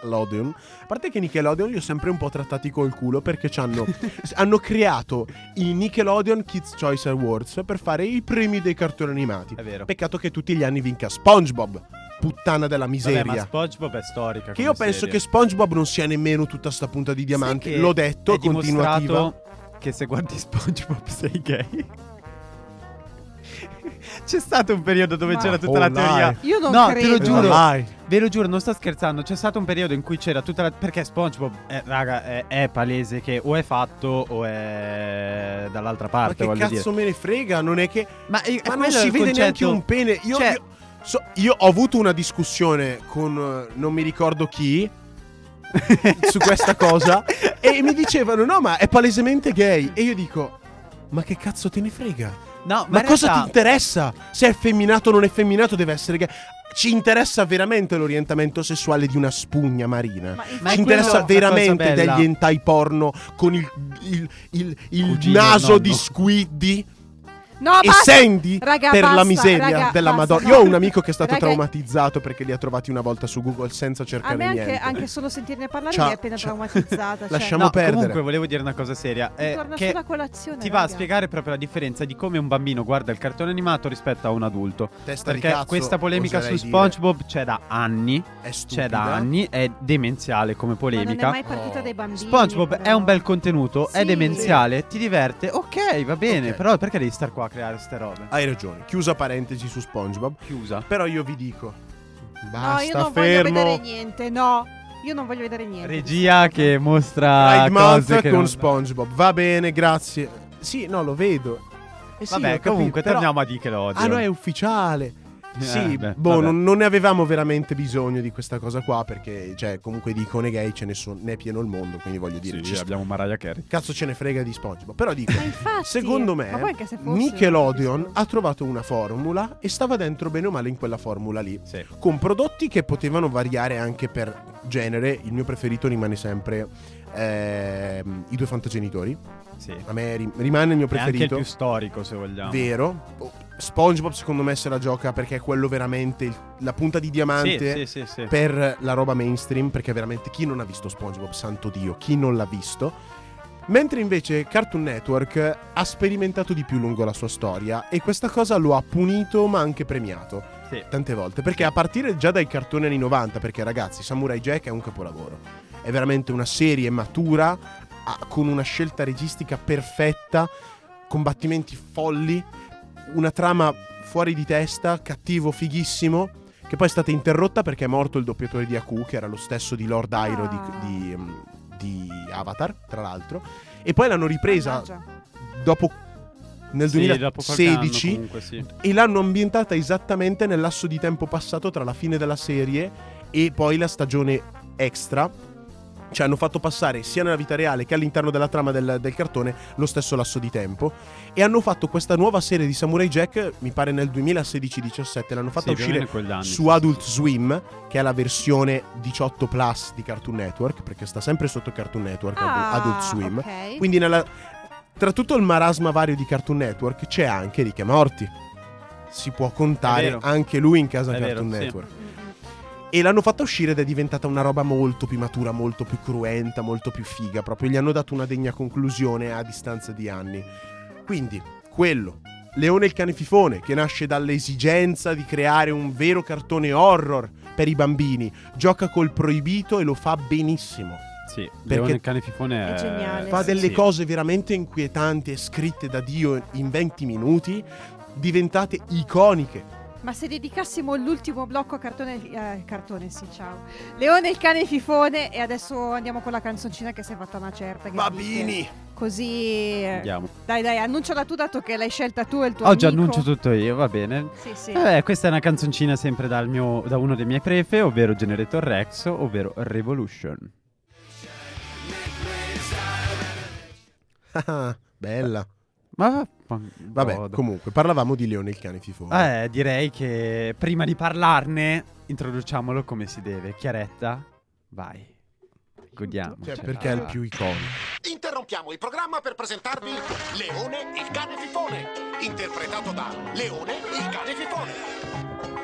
S2: Nickelodeon, a parte che Nickelodeon li ho sempre un po' trattati col culo perché c'hanno- hanno creato i Nickelodeon Kids Choice Awards per fare i premi dei cartoni animati.
S1: È vero.
S2: Peccato che tutti gli anni vinca SpongeBob, puttana della
S1: Vabbè,
S2: miseria.
S1: ma SpongeBob è storica.
S2: Che io
S1: come
S2: penso
S1: serie.
S2: che SpongeBob non sia nemmeno tutta sta punta di diamante. L'ho detto,
S1: è
S2: continuativa.
S1: che se guardi SpongeBob sei gay. C'è stato un periodo dove
S3: Ma-
S1: c'era tutta
S2: Oh,
S1: la
S2: dai.
S1: teoria.
S3: Io non
S1: No, te
S3: credo.
S1: lo giuro.
S2: Dai.
S1: Ve lo giuro, non sto scherzando. C'è stato un periodo in cui c'era tutta la. Perché SpongeBob, eh, raga, è, è palese che o è fatto o è dall'altra
S2: Ma
S1: parte.
S2: che
S1: voglio
S2: cazzo
S1: dire.
S2: me ne frega? Non è che.
S1: Ma, eh,
S2: Ma non
S1: quello è
S2: si
S1: il
S2: vede
S1: concetto.
S2: neanche un pene. Io,
S1: Cioè-
S2: io- so- io ho avuto una discussione con eh, non mi ricordo chi. su questa cosa. E mi dicevano: no, ma è palesemente gay. E io dico: ma che cazzo te ne frega?
S1: No,
S2: Ma,
S1: in
S2: cosa
S1: realtà-
S2: ti interessa? Se è femminato o non è femminato, deve essere gay. Ci interessa veramente l'orientamento sessuale di una spugna marina.
S3: Ma
S1: Ma
S2: Ci interessa veramente degli hentai porno con il, il- il- il naso
S1: nonno.
S2: di Squiddy
S3: No,
S2: e
S3: basta.
S2: Sandy
S3: Raga,
S2: per la
S3: basta,
S2: miseria
S3: raga,
S2: della
S3: basta,
S2: Madonna.
S3: no.
S2: Io ho un amico che è stato
S3: Raga-
S2: traumatizzato perché li ha trovati una volta su Google senza
S3: A
S2: cercare
S3: me anche,
S2: niente.
S3: anche solo sentirne parlare
S2: Ciao,
S3: mi è appena
S2: ciao.
S3: traumatizzata. cioè.
S2: Lasciamo
S1: No,
S2: perdere.
S1: comunque volevo dire una cosa seria. eh, che
S3: sulla colazione.
S1: ti va a spiegare proprio la differenza di come un bambino guarda il cartone animato rispetto a un adulto.
S2: Testa di
S1: Perché
S2: cazzo,
S1: questa polemica su
S2: oserei dire.
S1: SpongeBob c'è da anni.
S2: è stupida.
S1: C'è da anni, è demenziale come
S3: Ma non è
S1: polemica.
S3: mai partita
S2: Oh.
S3: dai bambini.
S1: SpongeBob
S3: però.
S1: è un bel contenuto, è demenziale, ti diverte, ok, va bene, però perché devi star qua a creare ste robe?
S2: Hai ragione. Chiusa parentesi su SpongeBob.
S1: Chiusa.
S2: Però io vi dico.
S3: No,
S2: Basta,
S3: io non
S2: fermo.
S3: voglio vedere niente. No, io non voglio vedere niente.
S1: Regia che mostra
S2: Pride Month
S1: cose che
S2: con
S1: non...
S2: SpongeBob. Va bene, grazie. Sì, no, lo vedo. Eh sì,
S1: Vabbè,
S2: capito,
S1: comunque
S2: però-
S1: torniamo a Nickelodeon.
S2: Ah, no, è ufficiale.
S1: Eh,
S2: Sì,
S1: beh,
S2: boh, non, non ne avevamo veramente bisogno di questa cosa qua perché, cioè, comunque di icone gay ce ne, sono, ne è pieno il mondo, quindi voglio dire,
S1: Sì,
S2: ci sta-
S1: abbiamo Mariah Carey.
S2: cazzo ce ne frega di SpongeBob. Però dico,
S3: infatti,
S2: secondo me,
S3: se fosse-
S2: Nickelodeon ha trovato una formula e stava dentro bene o male in quella formula lì.
S1: Sì.
S2: Con prodotti che potevano variare anche per genere, il mio preferito rimane sempre ehm, i due fantagenitori.
S1: Sì.
S2: A me ri- rimane il mio
S1: È anche il
S2: preferito.
S1: più storico, se vogliamo.
S2: Vero. Oh, SpongeBob secondo me se la gioca perché è quello veramente il- la punta di diamante
S1: Sì, sì,
S2: per la roba mainstream perché veramente chi non ha visto SpongeBob, santo Dio, chi non l'ha visto Mentre invece Cartoon Network ha sperimentato di più lungo la sua storia e questa cosa lo ha punito ma anche premiato
S1: Sì.
S2: tante volte. Perché a partire già dai cartoni anni 90, perché ragazzi, Samurai Jack è un capolavoro. È veramente una serie matura, con una scelta registica perfetta, combattimenti folli, una trama fuori di testa, cattivo, fighissimo. Che poi è stata interrotta perché è morto il doppiatore di Aku, che era lo stesso di Lord Airo di,
S3: Ah.
S2: di, mm, di Avatar, tra l'altro. E poi l'hanno ripresa
S3: Mannaggia.
S2: dopo nel
S1: Sì, dopo qualche anno
S2: 2016
S1: comunque, sì.
S2: e l'hanno ambientata esattamente nel lasso di tempo passato tra la fine della serie e poi la stagione extra. Cioè hanno fatto passare sia nella vita reale che all'interno della trama del, del cartone lo stesso lasso di tempo e hanno fatto questa nuova serie di Samurai Jack, mi pare nel 2016-17, l'hanno fatta
S1: Sì,
S2: uscire su
S1: sì,
S2: Adult
S1: sì.
S2: Swim, che è la versione 18 plus di Cartoon Network, perché sta sempre sotto Cartoon Network, Adult-
S3: Ah,
S2: Adult Swim.
S3: ok.
S2: Quindi nella- tra tutto il marasma vario di Cartoon Network c'è anche Rick e Morty. Si può contare anche lui in casa
S1: È
S2: Cartoon
S1: vero, sì.
S2: Network.
S3: Mm, mm.
S2: E l'hanno fatta uscire ed è diventata una roba molto più matura, molto più cruenta, molto più figa. Proprio gli hanno dato una degna conclusione a distanza di anni. Quindi, quello. Leone il cane fifone, che nasce dall'esigenza di creare un vero cartone horror per i bambini. Gioca col proibito e lo fa benissimo.
S1: Sì,
S2: Perché
S1: Leone il cane fifone è...
S3: è geniale,
S2: Fa delle
S1: sì.
S2: cose veramente inquietanti e scritte da Dio in 20 minuti, diventate iconiche.
S3: Ma se dedicassimo l'ultimo blocco a cartone, eh, cartone sì, ciao. Leone il cane fifone e adesso andiamo con la canzoncina che si è fatta una certa. che
S2: Babini!
S3: Così... eh,
S1: Andiamo.
S3: Dai, dai, annunciala tu dato che l'hai scelta tu e il tuo
S1: Oggi
S3: amico.
S1: annuncio tutto io, va bene.
S3: Sì, sì.
S1: Eh, questa è una canzoncina sempre dal mio, da uno dei miei prefe, ovvero Generator Rex, ovvero Revolution.
S2: Ah, Bella.
S1: Ma va-
S2: Vabbè,
S1: godo.
S2: comunque, parlavamo di Leone il cane fifone.
S1: Eh, direi che prima di parlarne, introduciamolo come si deve. Chiaretta, vai. Godiamo.
S2: Cioè,
S1: cioè,
S2: perché è il più iconico.
S4: Interrompiamo il programma per presentarvi Leone il cane fifone, interpretato da Leone il cane fifone.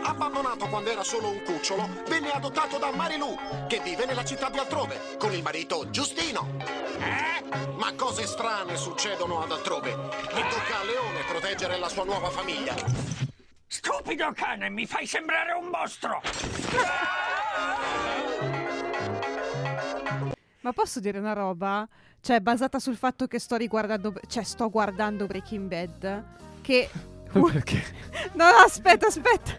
S4: Abbandonato quando era solo un cucciolo, venne adottato da Marilu, che vive nella città di altrove, con il marito Giustino. Eh? Ma cose strane succedono ad altrove e tocca a Leone proteggere la sua nuova famiglia.
S5: Stupido cane, mi fai sembrare un mostro!
S3: Ma posso dire una roba? Cioè, basata sul fatto che sto riguardando... Cioè, sto guardando Breaking Bad. Che...
S1: Perché?
S3: No, no, aspetta, aspetta.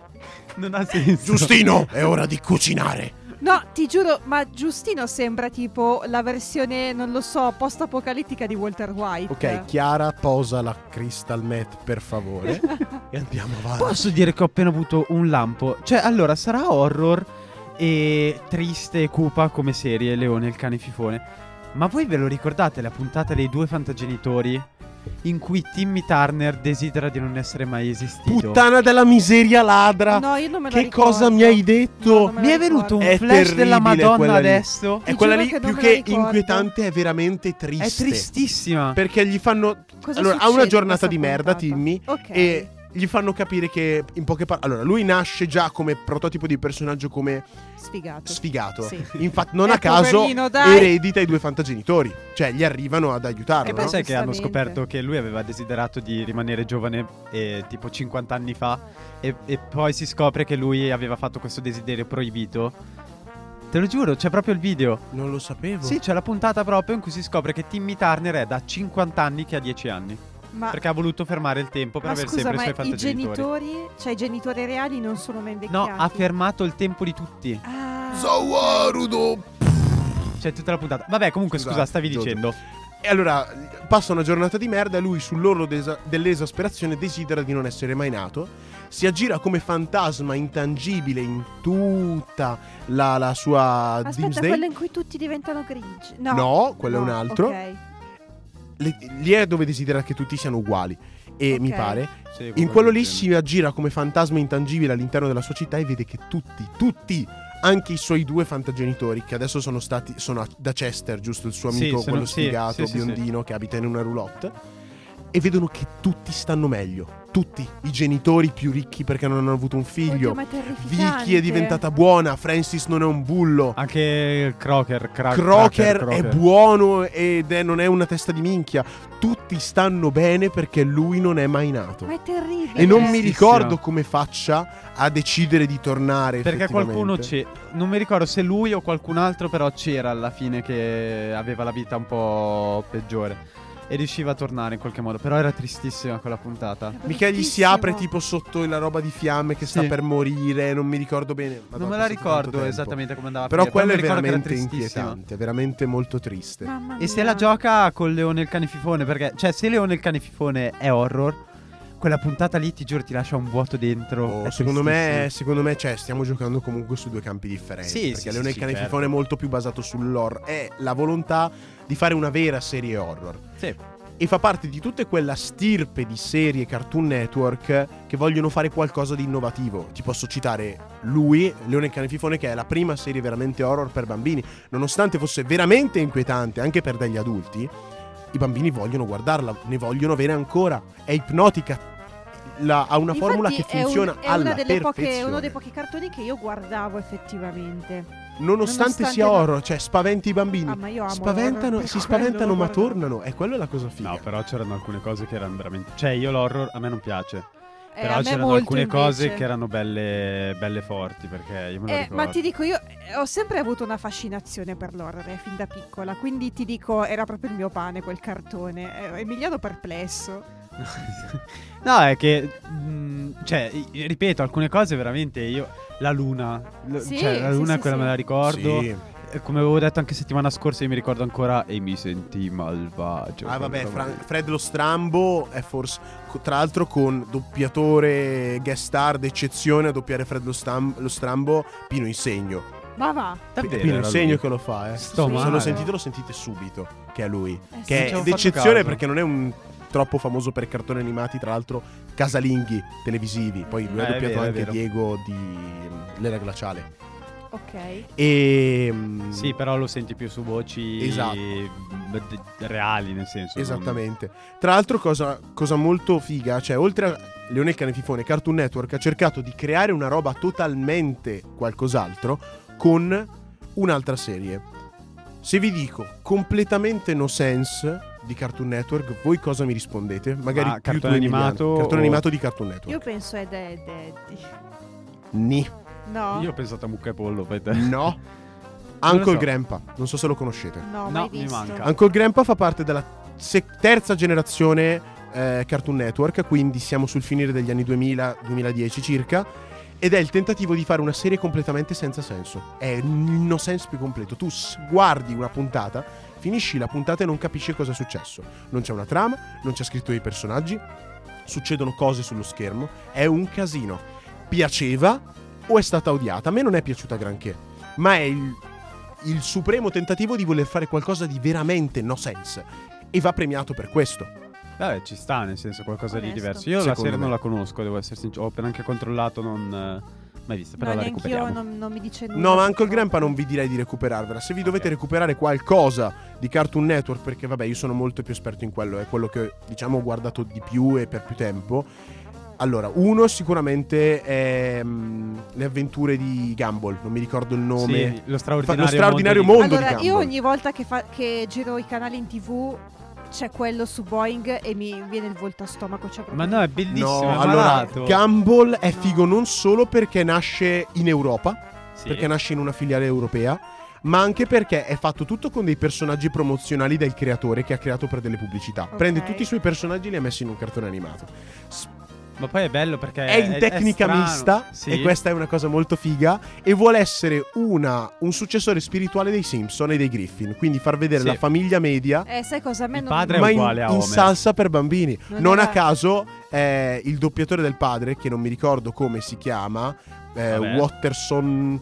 S1: Non ha senso.
S2: Giustino, è ora di cucinare.
S3: No, ti giuro, ma Giustino sembra tipo la versione, non lo so, post-apocalittica di Walter White.
S2: Ok, Chiara, posa la crystal meth, per favore. e andiamo avanti.
S1: Posso dire che ho appena avuto un lampo? Cioè, allora, sarà horror e triste e cupa come serie Leone il cane fifone. Ma voi ve lo ricordate la puntata dei due fantagenitori? In cui Timmy Turner desidera di non essere mai esistito.
S2: Puttana della miseria ladra.
S3: No, io non me la
S2: che
S3: ricordo.
S2: cosa mi hai
S3: No,
S2: detto?
S3: la
S1: Mi è venuto un
S2: È
S1: flash della
S2: terribile
S1: Madonna
S2: quella lì.
S1: adesso.
S2: È quella lì
S3: che
S2: più che
S3: ricordo.
S2: inquietante, è veramente triste.
S1: È tristissima.
S2: Perché gli fanno.
S3: Cosa
S2: allora, ha una giornata di merda? Timmy.
S3: Ok.
S2: E gli fanno capire che, in poche parole. Allora, lui nasce già come prototipo di personaggio come
S3: Sfigato.
S2: sfigato.
S3: Sì.
S2: Infatti, non
S3: Eh,
S2: a caso
S3: poverino,
S2: eredita i due fantagenitori. Cioè, gli arrivano ad aiutarlo.
S1: E
S3: beh,
S2: no?
S1: poi sai che hanno scoperto che lui aveva desiderato di rimanere giovane eh, tipo 50 anni fa e, e poi si scopre che lui aveva fatto questo desiderio proibito. Te lo giuro, c'è proprio il video.
S2: Non lo sapevo.
S1: Sì, c'è la puntata proprio in cui si scopre che Timmy Turner è da 50 anni che ha 10 anni.
S3: Ma,
S1: Perché ha voluto fermare il tempo per
S3: ma
S1: avere
S3: scusa,
S1: sempre i
S3: ma
S1: suoi
S3: i
S1: fantagenitori.
S3: genitori, cioè i genitori reali non sono mai invecchiati?
S1: No, ha fermato il tempo di tutti.
S3: Ah.
S2: Zawarudo.
S1: C'è tutta la puntata. Vabbè, comunque,
S2: Scusate,
S1: scusa, stavi
S2: Giorgio.
S1: dicendo.
S2: E allora passa una giornata di merda e lui sull'orlo desa- dell'esasperazione desidera di non essere mai nato. Si aggira come fantasma intangibile in tutta la, la sua
S3: Aspetta,
S2: Doomsday.
S3: quello in cui tutti diventano grigi. No,
S2: No, quello è un altro.
S3: Ok.
S2: Le- lì è dove desidera che tutti siano uguali. E
S3: Ok.
S2: mi pare.
S1: Sì,
S2: In quello lì si aggira come fantasma intangibile all'interno della sua città e vede che tutti, tutti, anche i suoi due fantagenitori, che adesso sono stati. sono a- da Chester, giusto? Il suo
S1: Sì,
S2: amico,
S1: sono-
S2: quello
S1: sì,
S2: sfigato,
S1: sì, sì,
S2: biondino, che abita in una roulotte. e vedono che tutti stanno meglio. Tutti. I genitori più ricchi perché non hanno avuto un figlio.
S3: Oddio, ma è terrificante.
S2: Vicky è diventata buona, Francis non è un bullo.
S1: Anche Crocker. Cra-
S2: Crocker
S1: Cracker,
S2: è buono ed è- non è una testa di minchia. Tutti stanno bene perché lui non è mai nato.
S3: Ma è terribile.
S2: E non mi ricordo come faccia a decidere di tornare.
S1: Perché qualcuno c'è. Non mi ricordo se lui o qualcun altro, però c'era alla fine che aveva la vita un po' peggiore. E riusciva a tornare in qualche modo. Però era tristissima quella puntata.
S2: Mica gli si apre tipo sotto la roba di fiamme che sta
S1: Sì.
S2: per morire, non mi ricordo bene.
S1: non
S2: Madonna,
S1: me
S2: è
S1: la ricordo esattamente come andava a
S2: Però quello è veramente inquietante, veramente molto triste.
S1: E se la gioca con Leone il cane fifone, perché, cioè, se Leone il cane fifone è horror, quella puntata lì ti giuro ti lascia un vuoto dentro.
S2: Oh, secondo me, secondo me, cioè, stiamo giocando comunque su due campi differenti.
S1: Sì,
S2: perché
S1: sì,
S2: Leone
S1: sì,
S2: il cane
S1: certo.
S2: è molto più basato sull'horror. È la volontà di fare una vera serie horror.
S1: Sì.
S2: E fa parte di tutta quella stirpe di serie Cartoon Network che vogliono fare qualcosa di innovativo. Ti posso citare lui, Leone cane fifone, che è la prima serie veramente horror per bambini. Nonostante fosse veramente inquietante anche per degli adulti, i bambini vogliono guardarla, ne vogliono avere ancora. È ipnotica. La- ha una
S3: Infatti
S2: formula che
S3: è un-
S2: funziona
S3: è,
S2: alla
S3: delle poche, uno dei pochi cartoni che io guardavo effettivamente.
S2: Nonostante,
S3: nonostante
S2: sia horror, cioè spaventi i bambini.
S3: Ah, ma io amo
S2: Spaventano, si spaventano ma tornano. E quella è la cosa figa.
S1: No, però c'erano alcune cose che erano veramente. Cioè, io l'horror a me non piace.
S3: Eh,
S1: però c'erano alcune cose
S3: invece.
S1: che erano belle, belle forti. Perché io me lo
S3: Eh,
S1: ricordo.
S3: ma ti dico, io eh, ho sempre avuto una fascinazione per l'horror eh, fin da piccola, quindi ti dico, era proprio il mio pane quel cartone. Eh, Emiliano perplesso.
S1: no, è che. mh, cioè, i- ripeto, alcune cose veramente io. La luna. l-
S3: Sì,
S1: cioè, la luna
S3: sì,
S1: quella
S3: sì.
S1: me la ricordo.
S2: Sì.
S1: E Come avevo detto anche settimana scorsa, io mi ricordo ancora. E mi sentì malvagio.
S2: Ah, vabbè,
S1: Quella roba
S2: Fra-
S1: lì.
S2: Fred lo Strambo è forse. Tra l'altro, con doppiatore guest star d'eccezione a doppiare Fred lo, Stam- lo Strambo, Pino Insegno.
S3: Ma va.
S1: Davvero,
S2: Pino Insegno che lo fa, eh.
S1: Sto
S2: Se
S1: male.
S2: lo sentite, lo sentite subito. Che è lui.
S3: Eh.
S2: Che è d'eccezione perché non è un troppo famoso per cartoni animati, tra l'altro casalinghi televisivi. Poi lui
S1: Eh,
S2: ha doppiato
S1: vero,
S2: anche. Diego di mm, L'era glaciale.
S3: Ok.
S2: E mm,
S1: Sì, però lo senti più su voci
S2: Esatto.
S1: reali, nel senso. non-
S2: Esattamente. Tra l'altro, cosa, cosa molto figa, cioè, oltre a Leone il cane fifone, Cartoon Network ha cercato di creare una roba totalmente qualcos'altro con un'altra serie. Se vi dico completamente no sense di Cartoon Network, voi cosa mi rispondete? Magari
S1: Ma
S2: più
S1: cartone animato
S2: Cartone
S1: o-
S2: animato di Cartoon Network.
S3: Io penso è Dead Daddy.
S2: Ni.
S3: No.
S1: Io ho pensato a Mucca e Pollo, fai te.
S2: No. Uncle
S1: so.
S2: Grandpa, non so se lo conoscete.
S3: No,
S1: No, mi manca.
S2: Uncle Grandpa fa parte della se- terza generazione eh, Cartoon Network, quindi siamo sul finire degli anni 2000-2010 circa. Ed è il tentativo di fare una serie completamente senza senso. È il no sense più completo. Tu guardi una puntata, finisci la puntata e non capisci cosa è successo. Non c'è una trama, non c'è scritto dei personaggi, succedono cose sullo schermo. È un casino. Piaceva o è stata odiata? A me non è piaciuta granché, ma è il, il supremo tentativo di voler fare qualcosa di veramente no sense. E va premiato per questo.
S1: Vabbè, ci sta, nel senso qualcosa di
S3: Onesto.
S1: diverso. Io la
S2: Secondo
S1: serie
S2: me.
S1: non la conosco, devo essere sincero. Ho appena anche controllato, non mai vista, però
S3: No,
S1: la recuperiamo.
S3: non, non mi dice nulla.
S2: No, ma Uncle
S3: purtroppo.
S2: Grandpa non vi direi di recuperarvela. Se vi dovete
S1: Ok.
S2: recuperare qualcosa di Cartoon Network, perché vabbè, io sono molto più esperto in quello, è quello che diciamo ho guardato di più e per più tempo. Allora, uno sicuramente è mm, le avventure di Gumball, non mi ricordo il nome.
S1: Sì, lo straordinario,
S2: Lo straordinario
S1: mondo,
S2: mondo.
S1: di-
S2: di
S3: Allora, io
S2: Gumball.
S3: ogni volta che, fa- che giro i canali in tv c'è quello su Boeing e mi viene il volto a stomaco. C'è proprio
S1: Ma no, è bellissimo,
S2: No,
S1: è
S2: allora. Gumball è
S3: No.
S2: figo non solo perché nasce in Europa,
S1: Sì.
S2: perché nasce in una filiale europea, ma anche perché è fatto tutto con dei personaggi promozionali del creatore che ha creato per delle pubblicità.
S3: Ok.
S2: Prende tutti i suoi personaggi e li ha messi in un cartone animato. S-
S1: Ma poi è bello perché
S2: è in tecnica
S1: strano.
S2: mista
S1: Sì.
S2: e questa è una cosa molto figa e vuole essere una- un successore spirituale dei Simpson e dei Griffin, quindi far vedere
S1: Sì.
S2: la famiglia media
S3: Eh, sai cosa? A me
S1: Il
S3: non
S1: padre è
S2: ma in,
S1: uguale a
S2: in
S1: Homer.
S2: salsa per bambini.
S3: Non
S2: Non, a caso eh, il doppiatore del padre, che non mi ricordo come si chiama, eh. Watterson,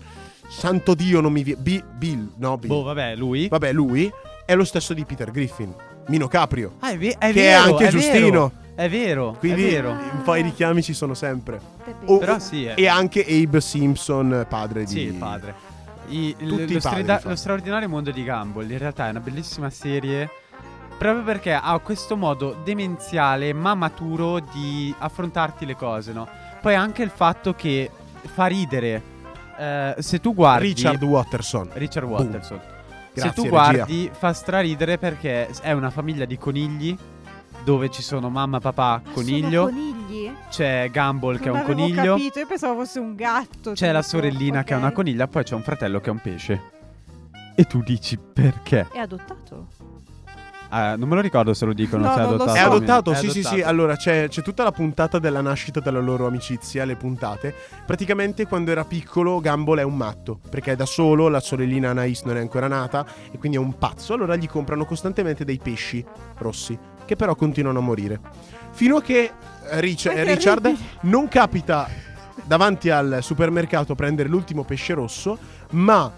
S2: santo Dio non mi viene, Bill, no Bill.
S1: Boh, vabbè, lui.
S2: Vabbè, lui è lo stesso di Peter Griffin, Mino Caprio,
S1: Ah, è, ve- è
S2: che è
S1: vero,
S2: anche
S1: è
S2: Giustino.
S1: Vero, è vero,
S2: Quindi
S1: è vero.
S2: un po' i richiami ci sono sempre. Oh,
S1: Però sì, è.
S2: E anche Abe Simpson, padre
S1: Sì,
S2: di...
S1: il padre. I-
S2: Tutti
S1: lo,
S2: padri, infatti.
S1: lo straordinario mondo di Gumball in realtà è una bellissima serie Proprio perché ha questo modo demenziale ma maturo di affrontarti le cose, no? Poi anche il fatto che fa ridere. Eh, se tu guardi
S2: Richard Watterson.
S1: Richard
S2: Boom.
S1: Watterson.
S2: Grazie,
S1: se tu
S2: regia.
S1: guardi fa straridere perché è una famiglia di conigli dove ci sono mamma, papà,
S3: Ah,
S1: coniglio,
S3: sono conigli?
S1: c'è Gumball che è
S3: Non
S1: un coniglio,
S3: capito, io pensavo fosse un gatto.
S1: c'è la
S3: tipo,
S1: sorellina che è una coniglia, poi c'è un fratello che è un pesce. E tu dici perché?
S3: È adottato.
S1: Ah, non me lo ricordo se lo dicono,
S3: No,
S1: se è
S3: non
S1: adottato.
S2: È
S3: so.
S1: o
S2: adottato,
S1: meno.
S2: sì,
S1: È
S2: sì, sì.
S1: adottato.
S2: Allora c'è, c'è tutta la puntata della nascita della loro amicizia, le puntate. Praticamente quando era piccolo Gumball è un matto, perché è da solo, la sorellina Anais non è ancora nata e quindi è un pazzo. Allora gli comprano costantemente dei pesci rossi, che però continuano a morire. Fino a che Rich- Richard non capita davanti al supermercato a prendere l'ultimo pesce rosso, ma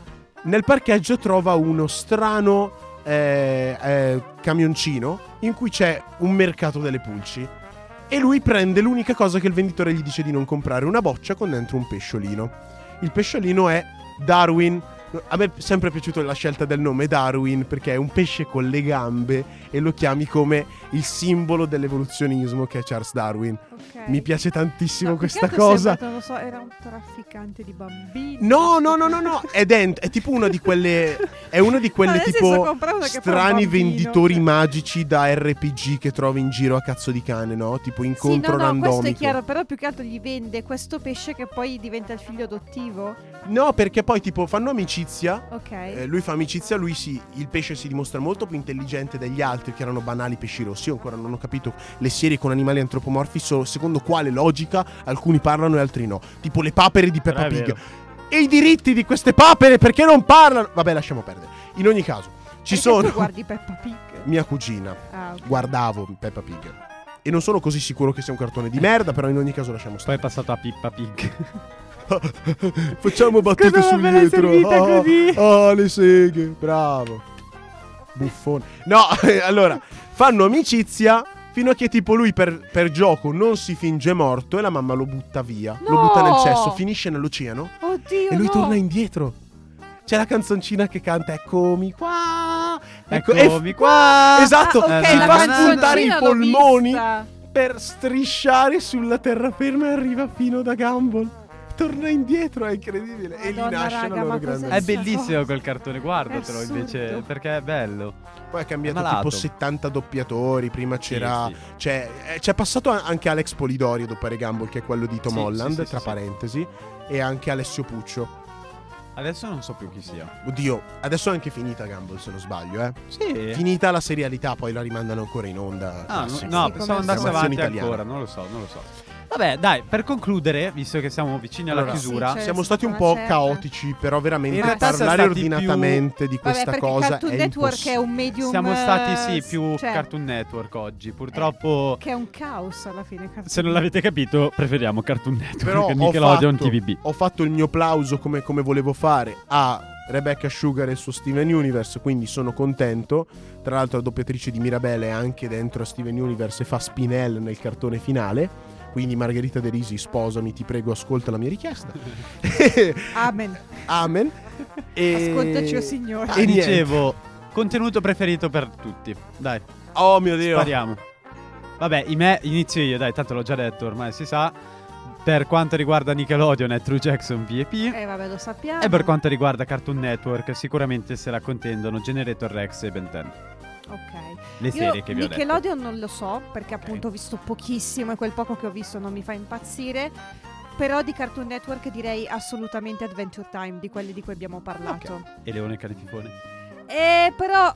S2: nel parcheggio trova uno strano eh, eh, camioncino in cui c'è un mercato delle pulci. E lui prende l'unica cosa che il venditore gli dice di non comprare, una boccia con dentro un pesciolino. Il pesciolino è Darwin. A me è sempre piaciuto la scelta del nome Darwin perché è un pesce con le gambe e lo chiami come il simbolo dell'evoluzionismo che è Charles Darwin.
S3: Ok.
S2: Mi piace tantissimo
S3: No,
S2: questa cosa.
S3: non lo so, era un trafficante di bambini.
S2: No, no, no, no, no, è dentro, è tipo una di quelle è uno di quelle
S3: No,
S2: tipo strani venditori magici da RPG che trovi in giro a cazzo di cane, no? Tipo incontro
S3: sì, no, no, questo è
S2: randomico.
S3: chiaro, però più che altro gli vende questo pesce che poi diventa il figlio adottivo.
S2: No, perché poi tipo fanno amicizia.
S3: Ok.
S2: eh, lui fa amicizia, lui si, il pesce si dimostra molto più intelligente degli altri che erano banali pesci rossi. Io ancora non ho capito le serie con animali antropomorfi, so- secondo quale logica alcuni parlano e altri no. Tipo le papere di Peppa Pig. E i diritti di queste papere perché non parlano? Vabbè, lasciamo perdere. In ogni caso, ci
S3: Perché
S2: sono
S3: tu guardi Peppa Pig.
S2: mia cugina.
S3: Ah, ok.
S2: Guardavo Peppa Pig. E non sono così sicuro che sia un cartone di merda, però in ogni caso lasciamo
S1: Poi
S2: stare.
S1: è passato a Pippa Pig.
S2: Facciamo battute
S3: ma
S2: sul dietro.
S3: servita
S2: Ah,
S3: così.
S2: ah, le seghe, bravo. Buffone. No, allora, fanno amicizia fino a che tipo lui per, per gioco non si finge morto e la mamma lo butta via. Lo
S3: No!
S2: butta nel cesso, finisce nell'oceano
S3: Oddio,
S2: e lui
S3: no.
S2: torna indietro. C'è la canzoncina che canta Eccomi qua. Ecco,
S1: Eccomi
S2: e-
S1: qua.
S2: Esatto,
S3: Ah, ok,
S2: si
S3: la
S2: fa spuntare i polmoni per strisciare sulla terraferma e arriva fino da Gumball. Torna indietro, è incredibile. e lì
S3: Madonna,
S2: nasce
S3: raga,
S2: la loro grande
S1: È bellissimo
S3: cosa?
S1: quel cartone, guardatelo invece, perché è bello.
S2: Poi è cambiato
S1: È
S2: tipo 70 doppiatori. Prima c'era.
S1: Sì, sì.
S2: C'è, eh, c'è passato anche Alex Polidori doppiare Gumball, che è quello di Tom
S1: Sì,
S2: Holland,
S1: sì, sì,
S2: tra
S1: sì, sì.
S2: parentesi. E anche Alessio Puccio.
S1: Adesso non so più chi sia.
S2: Oddio, adesso è anche finita Gumball, se non sbaglio, eh.
S1: Sì.
S2: Finita la serialità, poi la rimandano ancora in onda.
S1: Ah, no, no,
S3: Sì,
S1: pensavo andasse avanti
S2: solito.
S1: ancora, non lo so, non lo so. Vabbè, dai, per concludere, visto che siamo vicini alla
S2: Allora,
S1: chiusura,
S3: sì, c'è-
S2: Siamo stati un po'
S3: certa.
S2: caotici, però veramente
S1: In realtà siamo
S2: parlare
S1: stati più-
S2: ordinatamente di
S3: Vabbè,
S2: questa
S3: perché
S2: cosa
S3: Cartoon
S2: è
S3: Network è
S2: impossibile.
S3: un medium
S1: siamo stati
S3: eh,
S1: sì più
S3: cioè,
S1: Cartoon Network oggi. Purtroppo,
S3: che è un caos alla fine Cartoon
S1: se non l'avete capito, preferiamo Cartoon Network
S2: Però ho
S1: Nickelodeon
S2: fatto,
S1: TVB.
S2: ho fatto il mio plauso come, come volevo fare a Rebecca Sugar e il suo Steven Universe, quindi sono contento. Tra l'altro la doppiatrice di Mirabelle è anche dentro a Steven Universe e fa Spinel nel cartone finale. Quindi Margherita De Risi, sposami, ti prego, ascolta la mia richiesta.
S3: Amen.
S2: Amen. E...
S3: Ascoltaci, o signore.
S1: Ah,
S2: E niente.
S1: dicevo, contenuto preferito per tutti. Dai,
S2: Oh mio Dio.
S1: spariamo. Vabbè, i me inizio io, dai, tanto l'ho già detto, ormai si sa. Per quanto riguarda Nickelodeon è True Jackson VP.
S3: Eh vabbè, lo sappiamo.
S1: E per quanto riguarda Cartoon Network, sicuramente se la contendono Generator Rex e Ben 10.
S3: Ok.
S1: Le
S3: Io
S1: serie che vi ho detto.
S3: Nickelodeon non lo so, perché appunto ho visto pochissimo e quel poco che ho visto non mi fa impazzire. Però di Cartoon Network direi assolutamente Adventure Time, di quelli di cui abbiamo parlato.
S1: E Leone Canififone.
S3: Eh, però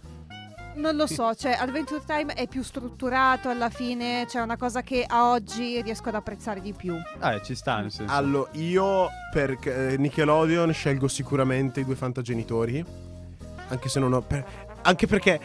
S3: non lo so, cioè Adventure Time è più strutturato alla fine, c'è una cosa che a oggi riesco ad apprezzare di più.
S1: Ah, ci sta, nel senso.
S2: Allora, io per eh, Nickelodeon scelgo sicuramente i due fantagenitori. Anche se non ho. per- anche perché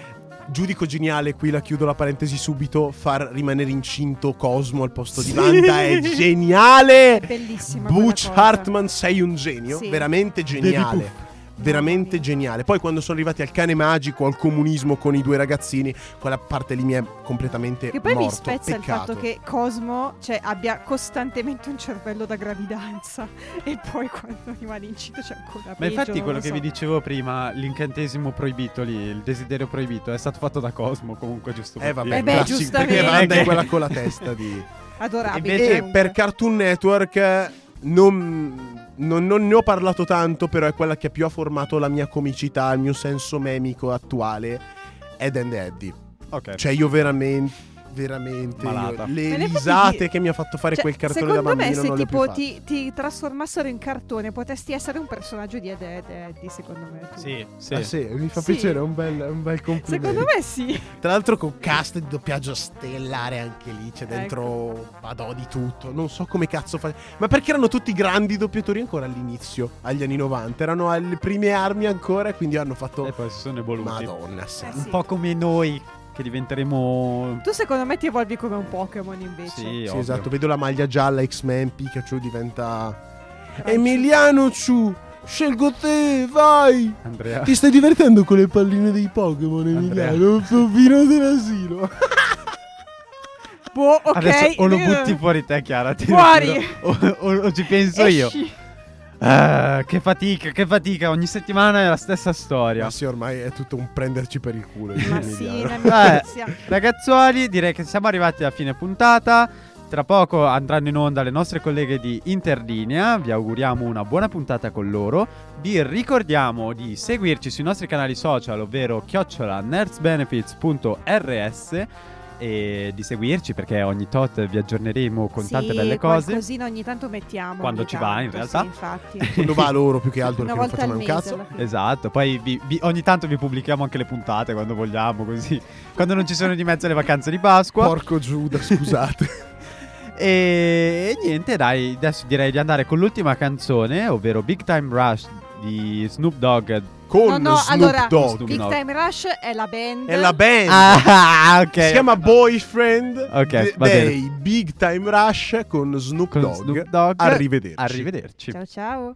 S2: giudico geniale, qui la chiudo la parentesi subito. Far rimanere incinto Cosmo al posto di
S3: Sì.
S2: Wanda è geniale.
S3: È bellissima
S2: Butch. Hartman, sei un genio.
S3: Sì.
S2: Veramente geniale. Veramente geniale. Poi quando sono arrivati al cane magico, al comunismo con i due ragazzini, quella parte lì mi è completamente
S3: Che poi mi
S2: morto.
S3: spezza il
S2: Peccato.
S3: fatto che Cosmo cioè, abbia costantemente un cervello da gravidanza e poi quando rimane incinto c'è ancora
S1: Ma
S3: peggio,
S1: infatti quello
S3: lo
S1: che
S3: so.
S1: vi dicevo prima, l'incantesimo proibito lì, il desiderio proibito, è stato fatto da Cosmo comunque, giusto?
S2: Eh
S1: per
S2: vabbè.
S3: Eh beh,
S2: classico,
S3: giustamente.
S2: perché Wanda è quella con la testa di...
S3: Adorabile.
S2: E
S3: comunque.
S2: per Cartoon Network non, non- non ne ho parlato tanto, però è quella che più ha formato la mia comicità, il mio senso memico attuale. Ed and Eddie.
S1: Ok.
S2: Cioè, io veramente. Veramente
S1: Malata.
S2: io- le risate che mi ha fatto fare
S3: Cioè,
S2: quel cartone da
S3: secondo
S2: bambino
S3: me se tipo ti, ti trasformassero in cartone potresti essere un personaggio di Ed Ed Eddie secondo me tu.
S1: Sì, sì.
S2: Ah, sì, mi fa
S3: Sì.
S2: piacere, è un bel, un bel complimento.
S3: Secondo me sì.
S2: Tra l'altro con cast di doppiaggio stellare anche lì, c'è
S3: Ecco.
S2: dentro vado di tutto, non so come cazzo fa. Ma perché erano tutti grandi doppiatori ancora all'inizio, agli anni 90, erano alle prime armi ancora e quindi hanno fatto
S1: E poi si sono evoluti.
S2: Madonna, sì.
S3: Eh
S1: Un po' come noi, che diventeremo...
S3: Tu secondo me ti evolvi come un Pokémon invece.
S1: Sì,
S2: Sì, esatto, vedo la maglia gialla X-Men, Pikachu diventa Emiliano Ciu, scelgo te, vai!
S1: Andrea.
S2: Ti stai divertendo con le palline dei Pokémon. Emiliano? Un pompino dell'asilo.
S3: Boh, ok.
S1: Adesso o lo butti fuori te, Chiara. lo
S3: Fuori.
S1: O, o- o ci penso io. Ah, che fatica, che fatica. Ogni settimana è la stessa storia.
S2: Ma sì, ormai è tutto un prenderci per il culo.
S3: Ma sì,
S1: Eh. Ragazzuoli, direi che siamo arrivati alla fine puntata. Tra poco andranno in onda le nostre colleghe di Interlinea. Vi auguriamo una buona puntata con loro. Vi ricordiamo di seguirci sui nostri canali social, ovvero chiocciola nerdsbenefits.rs e di seguirci perché ogni tot vi aggiorneremo con tante
S3: Sì,
S1: belle cose.
S3: Qualcosina ogni tanto mettiamo.
S1: Quando
S3: ogni
S1: ci va, in
S3: tanto,
S1: realtà.
S3: Sì, infatti.
S2: Quando va a loro più che altro perché non facciamo un cazzo.
S1: Esatto, poi vi- vi- ogni tanto vi pubblichiamo anche le puntate quando vogliamo, così. Quando non ci sono di mezzo le vacanze di Pasqua.
S2: Porco Giuda, scusate.
S1: E niente, dai, adesso direi di andare con l'ultima canzone, ovvero Big Time Rush di Snoop Dogg.
S2: Con
S3: No, no,
S2: Snoop
S3: allora,
S2: Dogg.
S3: Big. Time Rush è la band.
S2: È la band.
S1: Ah, ok.
S2: Si chiama Boyfriend
S1: Ok,
S2: de-
S1: va bene.
S2: dei Big Time Rush con Snoop
S1: Con
S2: Dogg.
S1: Snoop Dogg.
S2: Arrivederci.
S1: Arrivederci.
S3: Ciao ciao.